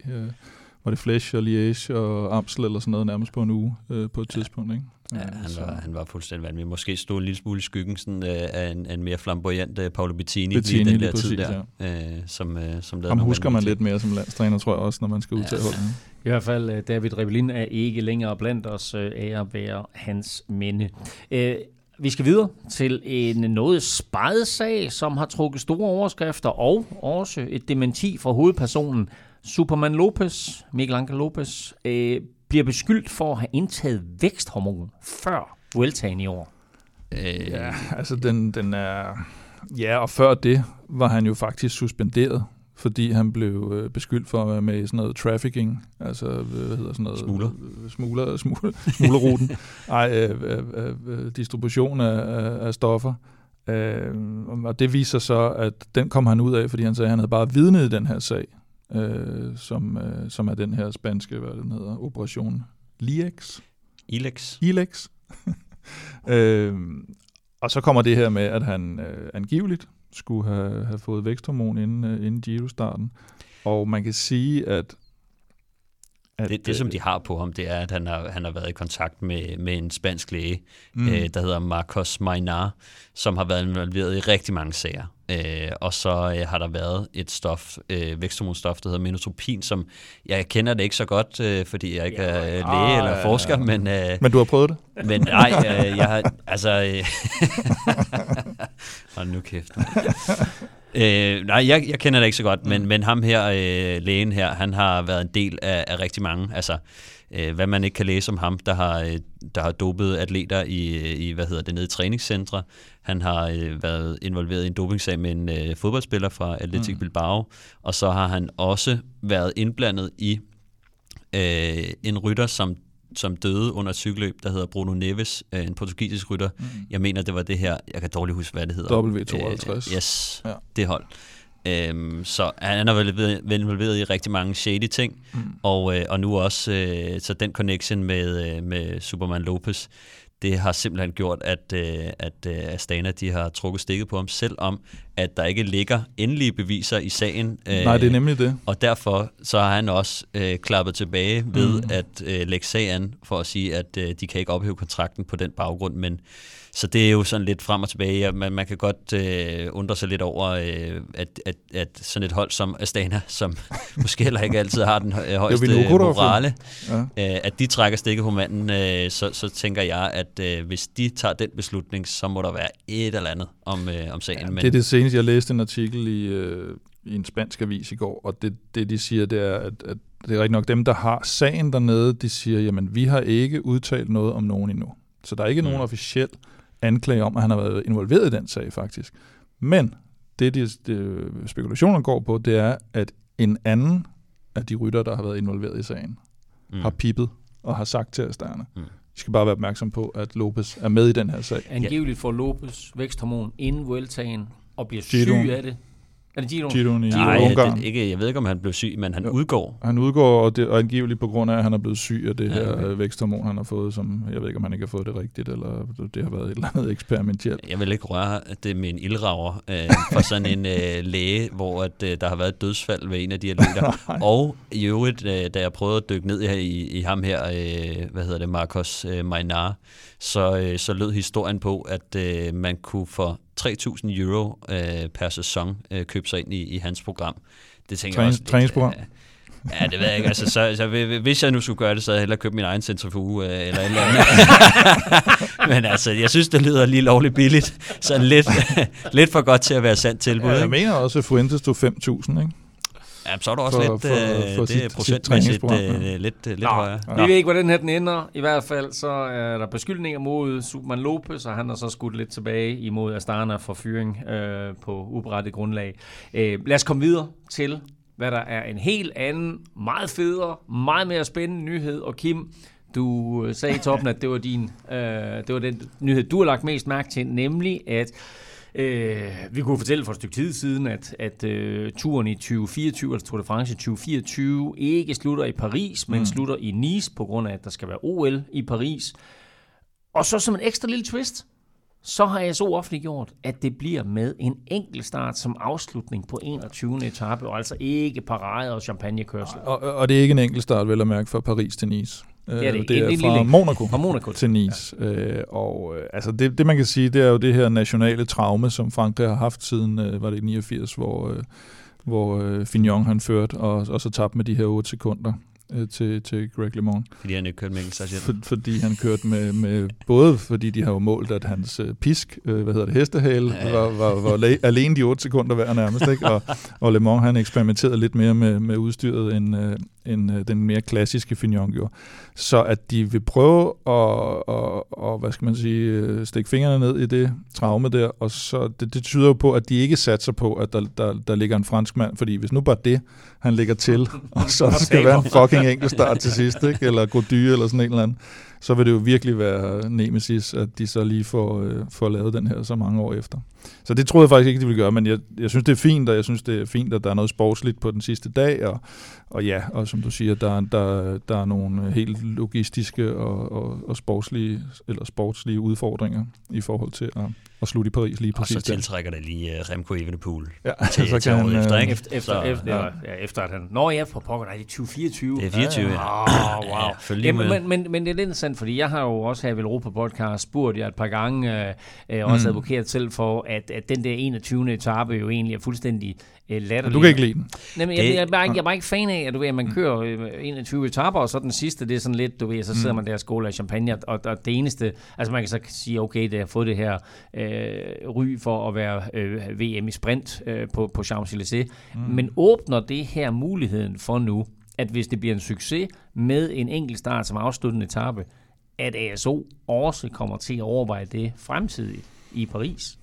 var det Flesch og Liège og Amstel eller sådan noget nærmest på en uge på et ja. tidspunkt, ikke? Ja, han, var, han var fuldstændig vanvittig. Måske stod en lille smule i skyggen sådan, øh, af en, en mere flamboyant uh, Paolo Bettini, Bettini i den der præcis, tid der, ja. øh, som, øh, som Ham husker man lidt mere som landstræner, tror jeg også, når man skal udtage ja. holdet. I hvert fald, øh, David Rebellin er ikke længere blandt os øh, af at være hans minde. Øh, vi skal videre til en noget spadet sag, som har trukket store overskrifter og også et dementi fra hovedpersonen Superman Lopez, Miguel Angel Lopez, øh, bliver beskyldt for at have indtaget væksthormon før Vueltaen i år. Øh, ja, altså den, den er... Ja, og før det var han jo faktisk suspenderet, fordi han blev øh, beskyldt for at være med i sådan noget trafficking, altså hvad hedder sådan noget? Smugler. Smugler, smugler smuglerruten. Ej, øh, øh, øh, øh, distribution af, af, af stoffer. Øh, og det viser så, at den kom han ud af, fordi han sagde, at han havde bare vidnet i den her sag øh, som, øh, som er den her spanske, hvad den hedder, Operation Liex. Ilex. Ilex. øh, og så kommer det her med, at han øh, angiveligt skulle have, have fået væksthormon inden, øh, inden Giro-starten. Og man kan sige, at At, det, det, som de har på ham, det er, at han har, han har været i kontakt med, med en spansk læge, mm. øh, der hedder Marcos Mainar, som har været involveret i rigtig mange sager. Øh, og så øh, har der været et stof, øh, væksthormonstof, der hedder menotropin, som jeg kender det ikke så godt, øh, fordi jeg ikke ja, er læge ah, eller forsker, ja, ja. men... Øh, men du har prøvet det? Men nej, øh, jeg har... Altså... Øh, hold nu kæft. Øh, nej, jeg, jeg kender det ikke så godt, men, mm. men ham her, øh, lægen her, han har været en del af, af rigtig mange. Altså, øh, hvad man ikke kan læse om ham, der har, øh, der har dopet atleter i, i, hvad hedder det, nede i træningscentre. Han har øh, været involveret i en dopingsag med en øh, fodboldspiller fra Atletic mm. Bilbao, og så har han også været indblandet i øh, en rytter, som som døde under et cykelløb, der hedder Bruno Neves, øh, en portugisisk rytter. Mm. Jeg mener, det var det her, jeg kan dårligt huske, hvad det hedder. W52. Øh, yes, ja. det hold. Øhm, så han har været involveret i rigtig mange shady ting, mm. og, øh, og nu også øh, så den connection med, øh, med Superman Lopez, det har simpelthen gjort, at, øh, at øh, Astana de har trukket stikket på ham, selvom at der ikke ligger endelige beviser i sagen. Øh, Nej, det er nemlig det. Og derfor så har han også øh, klappet tilbage ved mm. at øh, lægge sagen for at sige, at øh, de kan ikke ophæve kontrakten på den baggrund, men så det er jo sådan lidt frem og tilbage. Man, man kan godt øh, undre sig lidt over, øh, at, at, at sådan et hold som Astana, som måske heller ikke altid har den højeste morale, ja. øh, at de trækker stikket på manden, øh, så, så tænker jeg, at øh, hvis de tager den beslutning, så må der være et eller andet om, øh, om sagen. Ja, Men, det er det seneste. Jeg læste en artikel i, øh, i en spansk avis i går, og det, det de siger, det er, at, at det er rigtig nok dem, der har sagen dernede, de siger, jamen vi har ikke udtalt noget om nogen endnu. Så der er ikke mm. nogen officiel anklage om, at han har været involveret i den sag faktisk. Men det, de, de spekulationer går på, det er, at en anden af de rytter, der har været involveret i sagen, mm. har pipet og har sagt til Astana. Mm. Vi skal bare være opmærksom på, at Lopez er med i den her sag. Angiveligt får Lopez væksthormon inden Vueltaen og bliver syg af det. Er det Giro? Giroen i Nej, Ungarn. Det, ikke, jeg ved ikke, om han blev syg, men han jo. udgår. Han udgår, og, det, og angiveligt på grund af, at han er blevet syg af det ja, her okay. væksthormon, han har fået, som jeg ved ikke, om han ikke har fået det rigtigt, eller det har været et eller andet eksperimentelt. Jeg vil ikke røre det med en ildrager øh, for sådan en øh, læge, hvor at, øh, der har været et dødsfald ved en af de atleter. og i øvrigt, øh, da jeg prøvede at dykke ned her i, i ham her, øh, hvad hedder det, Marcos øh, Mainar, så, øh, så lød historien på, at øh, man kunne for 3.000 euro øh, per sæson øh, købe sig ind i, i hans program. Det tænker Træning, jeg også, træningsprogram? Øh, Ja, det ved jeg ikke. Altså, så, så, hvis jeg nu skulle gøre det, så havde jeg hellere købt min egen centrifuge øh, eller et eller andet. Men altså, jeg synes, det lyder lige lovligt billigt. Så lidt, lidt for godt til at være sandt tilbud. Ja, jeg mener også, at Fuentes stod 5.000, ikke? Ja, så er du også for, lidt, for, øh, for det sit, procentmæssigt sit øh, lidt, lidt, lidt Nå, højere. Vi ved ikke, hvordan den her den ender. I hvert fald så er der beskyldninger mod Superman Lopez, og han har så skudt lidt tilbage imod Astana for fyring øh, på uberettet grundlag. Øh, lad os komme videre til, hvad der er en helt anden, meget federe, meget mere spændende nyhed. Og Kim, du sagde i toppen, at det var, din, øh, det var den nyhed, du har lagt mest mærke til, nemlig at Øh, vi kunne fortælle for et stykke tid siden, at, at uh, turen i 2024, altså Tour de France i 2024, ikke slutter i Paris, men mm. slutter i Nice, på grund af, at der skal være OL i Paris. Og så som en ekstra lille twist, så har jeg så offentliggjort, at det bliver med en enkelt start som afslutning på 21. etape, og altså ikke parade og champagnekørsel. Og, og det er ikke en enkelt start, vel at mærke, fra Paris til Nice. Det er, det. det er en, fra, Monaco fra Monaco til Nice. Ja. Øh, og øh, altså det, det man kan sige, det er jo det her nationale traume, som Frankrig har haft siden, øh, var det 89, hvor, øh, hvor øh, Fignon han førte, og, og så tabte med de her 8 sekunder øh, til, til Greg LeMond. Fordi han ikke kørte med enkeltstartshjelm? For, fordi han kørte med, med, både fordi de har jo målt, at hans øh, pisk, øh, hvad hedder det, hestehale, ja, ja. var, var, var la- alene de 8 sekunder hver nærmest, ikke? Og, og LeMond han eksperimenterede lidt mere med, med udstyret, end, øh, end øh, den mere klassiske Fignon gjorde. Så at de vil prøve at, og, og, hvad skal man sige, øh, stikke fingrene ned i det traume der, og så det, det tyder jo på, at de ikke satser på, at der, der, der ligger en fransk mand, fordi hvis nu bare det, han ligger til, og så skal være en fucking enkeltstart til sidst, ikke? eller Gody eller sådan en eller anden, så vil det jo virkelig være nemesis, at de så lige får, øh, får lavet den her så mange år efter. Så det troede jeg faktisk ikke, de ville gøre, men jeg, jeg synes, det er fint, og jeg synes, det er fint, at der er noget sportsligt på den sidste dag, og, og ja, og som du siger, der, der, der er nogle helt logistiske og, og, og sportslige, eller sportslige udfordringer i forhold til at at slutte i Paris lige præcis. Og så tiltrækker det lige uh, Remco Evenepoel ja, til, så kan han, efter, ikke? Efter, efter, så, efter, ja. ja, efter at han... Nå ja, for pokker, nej, det er 2024. Det er 24, ja. ja. Oh, wow. Ja, ja, men, men, men, men det er lidt interessant, fordi jeg har jo også her ved Europa Podcast spurgt jer et par gange, øh, øh, også mm. advokeret selv for, at, at den der 21. etape jo egentlig er fuldstændig øh, latterlig. Du kan ikke lide den? Nej, men jeg, jeg, jeg, er bare ikke, jeg er bare ikke fan af, at du ved, at man mm. kører øh, 21 etaper, og så den sidste, det er sådan lidt, du ved, så sidder mm. man der og skåler af champagne, og, og det eneste, altså man kan så sige, okay, det har fået det her øh, ry for at være øh, VM i sprint øh, på, på Champs-Élysées, mm. men åbner det her muligheden for nu, at hvis det bliver en succes med en enkelt start som afsluttende etape, at ASO også kommer til at overveje det fremtidigt i Paris.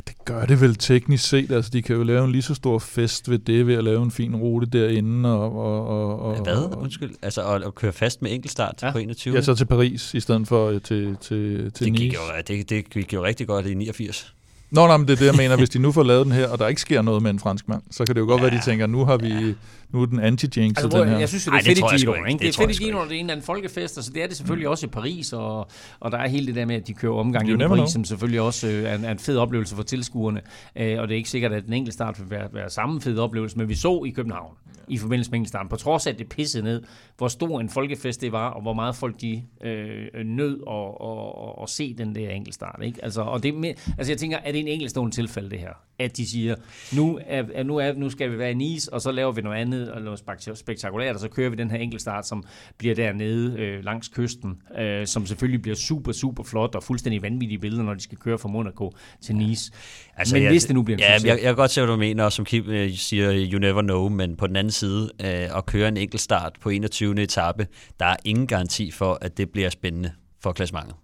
Ja, det gør det vel teknisk set. Altså, de kan jo lave en lige så stor fest ved det, ved at lave en fin rute derinde. Og, og, og, og, Hvad? Undskyld. Altså at, at køre fast med enkeltstart ja. på 21? Ja, så til Paris i stedet for øh, til, til, til det Nice. Gik jo, det, det gik jo rigtig godt i 89. Nå, nej, men det er det, jeg mener. Hvis de nu får lavet den her, og der ikke sker noget med en fransk mand, så kan det jo godt ja. være, de tænker, nu har vi nu er den anti-jinx altså, den her. Jeg synes, det er Ej, fedt i Gino. Ikke? Det, det er fedt i Gino, når det er en eller anden folkefest, og så det er det selvfølgelig mm. også i Paris, og, og der er hele det der med, at de kører omgang i Paris, know. som selvfølgelig også øh, er, en, er en fed oplevelse for tilskuerne. Øh, og det er ikke sikkert, at den enkelte start vil være, være samme fed oplevelse, men vi så i København, i forbindelse med enkeltstarten, på trods af, at det pissede ned, hvor stor en folkefest det var, og hvor meget folk de øh, nød at, at, at, at se den der enkeltstart. Ikke? Altså, og det, med, altså jeg tænker, er det en enkeltstående tilfælde det her? At de siger, nu, er, nu, er, nu skal vi være i Nice, og så laver vi noget andet, og noget spektakulært, og så kører vi den her enkeltstart, som bliver dernede øh, langs kysten, øh, som selvfølgelig bliver super, super flot, og fuldstændig vanvittige billeder, når de skal køre fra Monaco til Nice. Altså, men jeg, hvis det nu bliver en ja, succes. Jeg, jeg kan godt se, hvad du mener, og som Kim øh, siger, you never know, men på den anden side, øh, at køre en enkeltstart på 21. etape, der er ingen garanti for, at det bliver spændende for klassementet.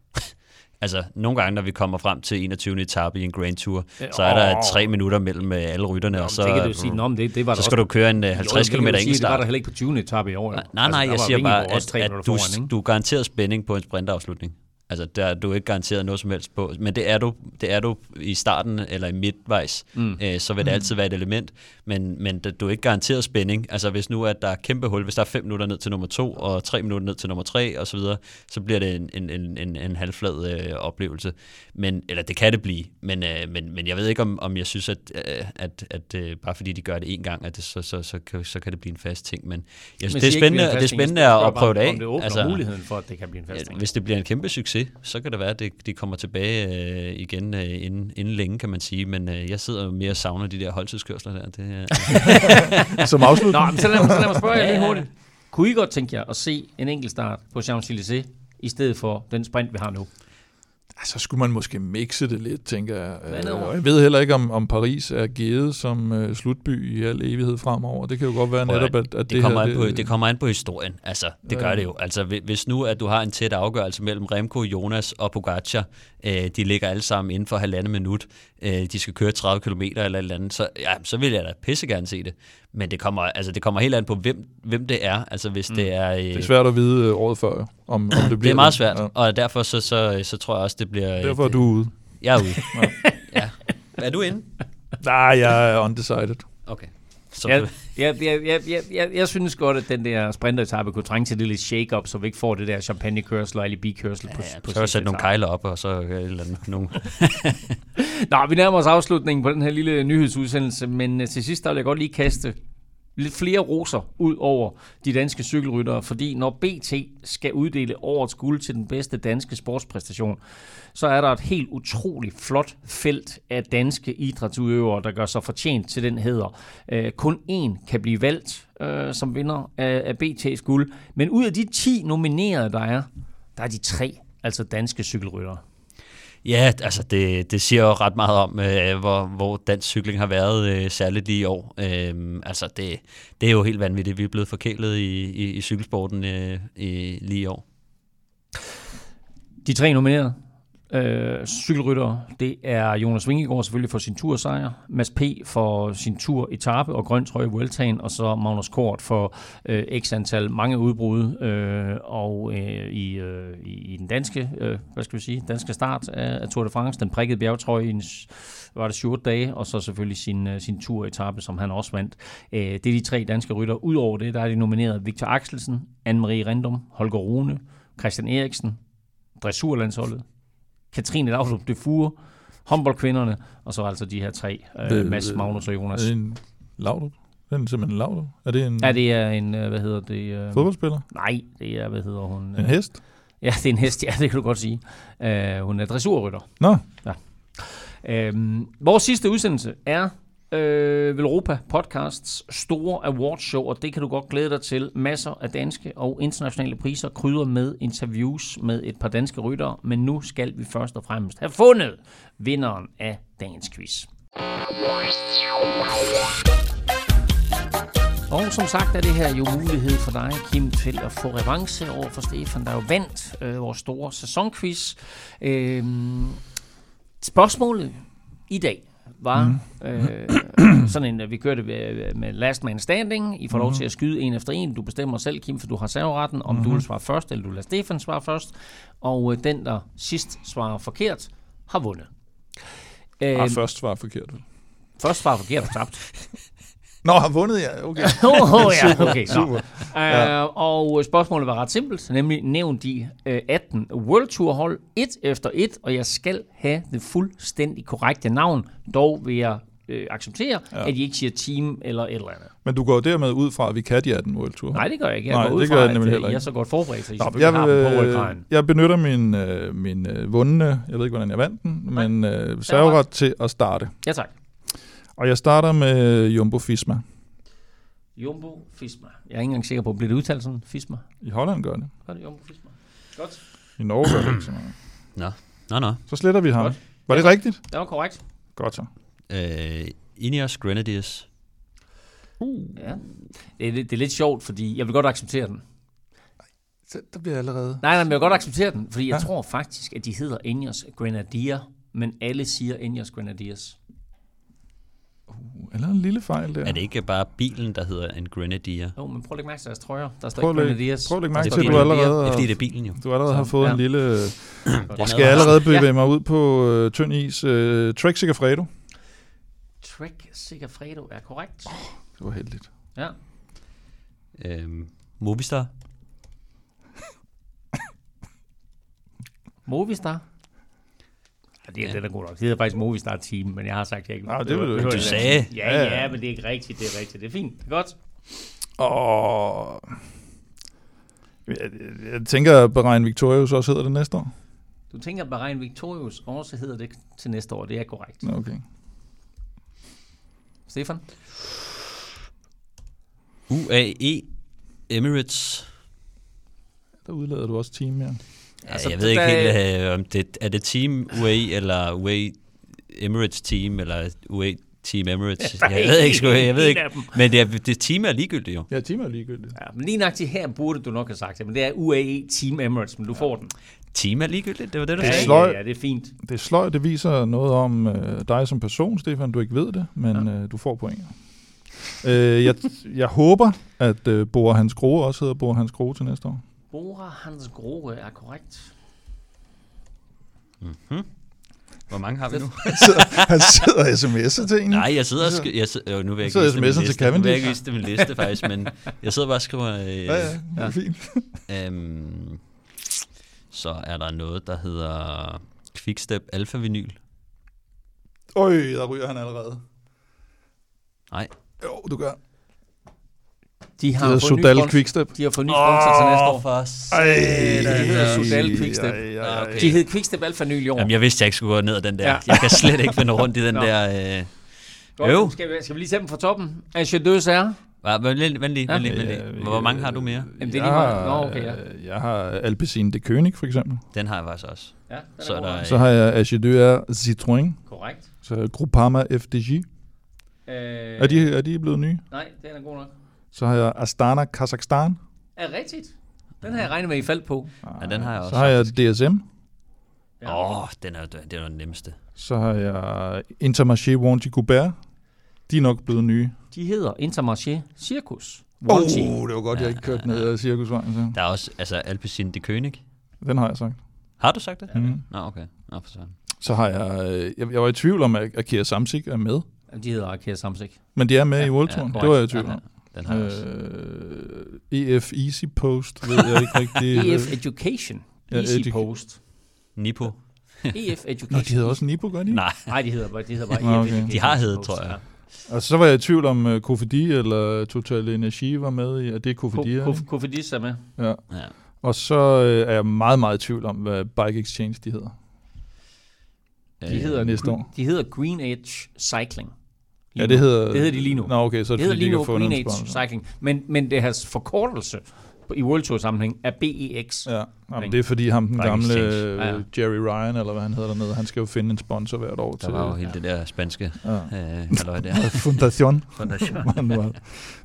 Altså, nogle gange, når vi kommer frem til 21. etape i en Grand Tour, øh, så er der tre minutter mellem øh, alle rytterne, og så, det kan du sige, Nå, det, det var så skal også, du køre en 50 km enkeltstart. Det var der heller ikke på 20. etape i år. Nej, nej, nej altså, jeg siger bare, at, at du, foran, du er garanteret spænding på en sprintafslutning. Altså, der er du ikke garanteret noget som helst på. Men det er du, det er du i starten eller i midtvejs. Mm. Øh, så vil det mm. altid være et element. Men, men du er ikke garanteret spænding. Altså, hvis nu at der er kæmpe hul, hvis der er 5 minutter ned til nummer 2 og 3 minutter ned til nummer 3 og så videre, så bliver det en, en, en, en, en halvflad øh, oplevelse. Men, eller det kan det blive. Men, øh, men, men jeg ved ikke, om, om jeg synes, at, øh, at, at, øh, bare fordi de gør det en gang, at det, så, så, så, kan, så kan det blive en fast ting. Men jeg synes, men det er spændende, det er spændende at prøve det af. Om det åbner altså, muligheden for, at det kan blive en fast ting. Hvis det bliver en kæmpe succes, succes, så kan det være, at det, de kommer tilbage øh, igen øh, inden, inden længe, kan man sige. Men øh, jeg sidder jo mere og savner de der holdtidskørsler der. Det, øh. Som afslutning. Nå, men så lad, mig, så lad mig spørge jer lige hurtigt. Kunne I godt tænke jer at se en enkelt start på Champs-Élysées, i stedet for den sprint, vi har nu? Så skulle man måske mixe det lidt, tænker jeg. Og jeg ved heller ikke, om, om Paris er givet som uh, slutby i al evighed fremover. Det kan jo godt være netop, at, at det, det, kommer her, det, på, det kommer an på historien. Altså, det gør det jo. Altså, hvis nu, at du har en tæt afgørelse mellem Remco, Jonas og Pogacar, øh, de ligger alle sammen inden for halvandet minut, øh, de skal køre 30 km eller et eller andet, så, ja, så vil jeg da pisse gerne se det. Men det kommer, altså, det kommer helt an på, hvem, hvem det er. Altså, hvis mm. det er... Øh, det er svært at vide øh, året før, om, om det bliver... det er meget svært, ja. og derfor så, så, så tror jeg også, det bliver... Derfor er du ude. Jeg er ude. ja. ja. Er du inde? Nej, jeg er undecided. Okay. Så jeg, jeg, jeg, jeg, jeg, jeg, jeg synes godt, at den der sprinteretappe kunne trænge til det lidt shake-up, så vi ikke får det der champagnekørsel og bikørsel ja, på, ja, på Så sætte nogle kejler op, og så et eller andet. Nogle. Nå, vi nærmer os afslutningen på den her lille nyhedsudsendelse, men øh, til sidst der vil jeg godt lige kaste lidt flere roser ud over de danske cykelryttere, fordi når BT skal uddele årets guld til den bedste danske sportspræstation, så er der et helt utroligt flot felt af danske idrætsudøvere, der gør sig fortjent til den heder. Øh, kun én kan blive valgt øh, som vinder af, af BT's guld, men ud af de 10 nominerede, der er, der er de tre altså danske cykelryttere. Ja, altså det, det siger jo ret meget om, øh, hvor, hvor dansk cykling har været, øh, særligt lige i år. Øh, altså det, det er jo helt vanvittigt. Vi er blevet forkælet i, i, i cykelsporten øh, i, lige i år. De tre nominerede, øh, cykelrytter, det er Jonas Vingegaard selvfølgelig for sin tursejr, Mads P. for sin tur etape og grøn trøje Vueltaen, og så Magnus Kort for øh, x antal mange udbrud øh, og øh, i, øh, i den danske, øh, hvad skal vi sige, danske start af, af Tour de France, den prikkede bjergetrøje i en, var det 7 dage, og så selvfølgelig sin, øh, sin tur etape, som han også vandt. Øh, det er de tre danske rytter. Udover det, der er de nomineret Victor Axelsen, Anne-Marie Rindum, Holger Rune, Christian Eriksen, dressurlandsholdet, Katrine Laudrup de Fure håndboldkvinderne, og så altså de her tre, øh, Mads, Magnus og Jonas. Er det en Laudrup? Er det simpelthen en Laudrup? Er det en Ja, det er en, øh, hvad hedder det? Øh, fodboldspiller? nej, det er, hvad hedder hun? En hest? Ja, det er en hest, ja, det kan du godt sige. Øh, hun er dressurrytter. Nå, Øhm, vores sidste udsendelse er øh, Velropa Podcasts store awardshow, og det kan du godt glæde dig til. Masser af danske og internationale priser, krydder med interviews med et par danske ryttere, men nu skal vi først og fremmest have fundet vinderen af dagens quiz. Og som sagt er det her jo mulighed for dig, Kim, til at få revanche over for Stefan, der jo vandt øh, vores store sæsonquiz. Øh, spørgsmålet i dag var mm. øh, sådan en, at vi kørte med, med last man standing. I får lov til at skyde en efter en. Du bestemmer selv, Kim, for du har serveretten, om mm-hmm. du vil svare først, eller du lader Stefan svare først. Og øh, den, der sidst svarer forkert, har vundet. Øh, ah, først var forkert. først svarer forkert og tabt. Nå, har vundet, ja. Okay. oh, ja, okay. Super. Ja. Uh, og spørgsmålet var ret simpelt, nemlig nævn de uh, 18 World Tour hold et efter et, og jeg skal have det fuldstændig korrekte navn. Dog vil jeg uh, acceptere, ja. at I ikke siger team eller et eller andet. Men du går dermed ud fra, at vi kan de 18 World Tour. Nej, det gør jeg ikke. Jeg Nej, går ud det fra, gør jeg at nemlig øh, heller I er ikke. så godt forberedt, så I Nå, jeg, har dem på jeg benytter min, øh, min øh, vundne, jeg ved ikke, hvordan jeg vandt den, men øh, serveret til at starte. Ja, tak. Og jeg starter med Jumbo Fisma. Jumbo Fisma. Jeg er ikke engang sikker på, bliver det udtalt sådan? Fisma? I Holland gør det. Gør det Jumbo Fisma? Godt. I Norge gør det ikke så meget. Nå, nå, nå. Så sletter vi ham. Godt. Var det Ja. rigtigt? Det var korrekt. Godt så. Øh, Ineos Grenadiers. Ja. Det er, lidt- det er lidt sjovt, fordi jeg vil godt acceptere den. Så, der bliver allerede... Nej, nej, men jeg vil godt acceptere den, fordi jeg Ja. tror faktisk, at de hedder Ineos Grenadier, men alle siger Ineos Grenadiers. Eller en lille fejl der. Er det ikke bare bilen, der hedder en Grenadier? Jo, men prøv at lægge mærke til deres trøjer. Der står Prøv ikke Grenadiers. prøv at lægge Der mærke til, at du allerede, Det er fordi, har, det er bilen jo. du allerede har Så, fået ja. en lille... Er skal jeg allerede bevæge Ja. mig ud på øh, tynd is. Øh, Trek Sigafredo. Trek Sigafredo er korrekt. Det var heldigt. Ja. Øhm, Movistar. Movistar. Ja, det er Ja. det, der god nok. Det hedder faktisk Movistar Team, men jeg har sagt, at jeg ikke... Nej, det vil du behøver ikke. det. Du sagde. Ja, ja, men det er ikke rigtigt. Det er rigtigt. Det er fint. Det er godt. Og... Jeg, jeg, jeg tænker, at Bahrain Victorious også hedder det næste år. Du tænker, at Bahrain Victorious også hedder det til næste år. Det er korrekt. Nå, Okay. Stefan? UAE Emirates. Der udlader du også team, ja. Ja, Altså, jeg ved ikke der- helt, øh, om det er det Team UAE eller UAE Emirates Team eller UAE Team Emirates. Jeg ved ikke, sgu, jeg ved ikke. Men det, er, det team er ligegyldigt jo. Ja, team er ligegyldigt. Ja, men lige nøjagtigt her burde du nok have sagt det, men det er UAE Team Emirates, men du får den. Team er ligegyldigt, det var det, du Det er sagde. sløj. ja, ja, det er fint. Det er sløjt, det viser noget om øh, dig som person, Stefan. Du ikke ved det, men øh, du får point. Øh, jeg, jeg håber, at øh, Bor Hans Grohe også hedder Bor Hans Grohe til næste år. Bora Hans Grohe er korrekt. Hmm? Hvor mange har vi nu? Han sidder, han sidder sms'er til en. Nej, jeg sidder og skriver... Jeg sidder, nu vil jeg er sms'en min til liste. Nu vil jeg ikke Cavendish. vise det min liste, faktisk, men jeg sidder bare og skriver... Øh, Ja, ja, det er fint. Øhm, så er der noget, der hedder Quickstep Alpha Vinyl. Øj, der ryger han allerede. Nej, Jo, du gør. De Det har hedder fået sponsor- Quickstep. De har fået ny sponsor til næste år. for Ej, det hedder Sodal Quickstep. Ej, ej, ej. Okay. De hed Quickstep Alpha Ny i år. Jamen, jeg vidste, jeg ikke skulle gå ned ad den der. Ja. Jeg kan slet ikke finde rundt i den Nå. der... Øh... Godt, Øv. Skal, vi, skal vi lige tage dem fra toppen? Achedøs er? Vent lige, vent lige, vent lige. Hvor mange har du mere? Jamen, det er lige meget. har, Nå, okay, ja. øh, Jeg har Alpecin de König, for eksempel. Den har jeg faktisk også. Ja, den Så er der-. Så har jeg Agideur Citroën. Korrekt. Så Groupama FDJ. Øh, Er de, er de blevet nye? Nej, den er god nok. Så har jeg Astana Kazakhstan. Er rigtigt? Den har jeg regnet med, I faldt på. Ja, den har jeg også. Så har jeg DSM. Ja. Åh, oh, den er, den er den nemmeste. Så har jeg Intermarché Wanty Goubert. De er nok blevet nye. De hedder Intermarché Circus. Åh, Wanty. oh, det var godt, jeg ikke kørte ned ad cirkusvejen. Så. Der er også, altså Alpecin de König. Den har jeg sagt. Har du sagt det? Mm. Nå, okay. Nå, for sådan. Så har jeg, øh, jeg... Jeg var i tvivl om, at Akira Samsic er med. De hedder Arkea Samsik. Men de er med Ja, i World ja, det var jeg i tvivl Ja, om. Den har jeg også. Øh, EF Easy Post, ved jeg ikke rigtig. EF Education. Ja, Easy edu- Post. Nipo. EF Education. Nå, de hedder også Nibo, gør de? Nej, Nej, de hedder bare, de hedder bare Nå, EF okay. Education. de har heddet, tror jeg. Og så var jeg i tvivl om uh, Kofidi eller Total Energi var med i, at det er er det ikke? Kofidis er med. Ja. Ja. Og så øh, er jeg meget, meget i tvivl om, hvad Bike Exchange de hedder. De Øh, hedder, næste år. de hedder Green Edge Cycling. Lige Ja, det hedder... det hedder de lige nu. Nå, okay, så er Det det, hedder lige nu Green en Age sponsor. Cycling. Men, men det har forkortelse i World Tour sammenhæng er BEX. Ja, jamen, det er fordi ham, den gamle øh, Ja, ja. Jerry Ryan, eller hvad han hedder dernede, han skal jo finde en sponsor hvert år Der til var jo hele det der spanske ja. øh, halløj der. Fundation. Er.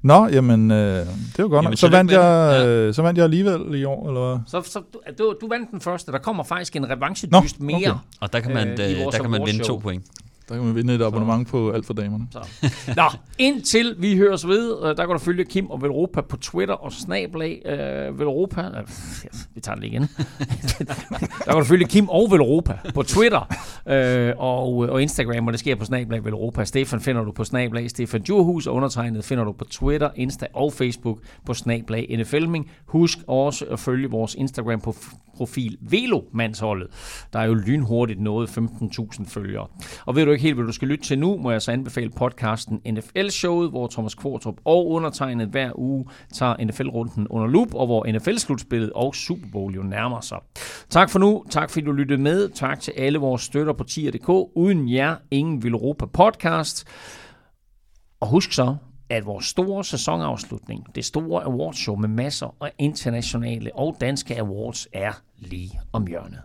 Nå, jamen, øh, det var godt Jamen, nok. Så tillykke vandt, jeg, øh, så vandt jeg alligevel i år, eller hvad? Så, så du, du, vandt den første. Der kommer faktisk en revanchedyst Nå, mere. okay. Og der kan man, Øh, øh, der kan man vinde to point. Der kan man vinde et abonnement på alt for damerne. Så. Nå, indtil vi høres ved, øh, der kan du følge Kim og Velropa på Twitter og snablag øh, Velropa. Øh, vi tager det igen. der kan du følge Kim og Velropa på Twitter øh, og, og Instagram, og det sker på snablag Velropa. Stefan finder du på snablag Stefan Djurhus, og undertegnet finder du på Twitter, Insta og Facebook på snablag NFLming. Husk også at følge vores Instagram på profil Velomandsholdet. Der er jo lynhurtigt nået 15.000 følgere. Og ved du ikke helt, hvad du skal lytte til nu, må jeg så anbefale podcasten NFL-showet, hvor Thomas Kvartrup og undertegnet hver uge tager NFL-runden under lup, og hvor NFL-slutspillet og Super Bowl jo nærmer sig. Tak for nu. Tak fordi du lyttede med. Tak til alle vores støtter på tier.dk. Uden jer, ingen vil Europa podcast. Og husk så, at vores store sæsonafslutning, det store awardshow med masser af internationale og danske awards, er lige om hjørnet.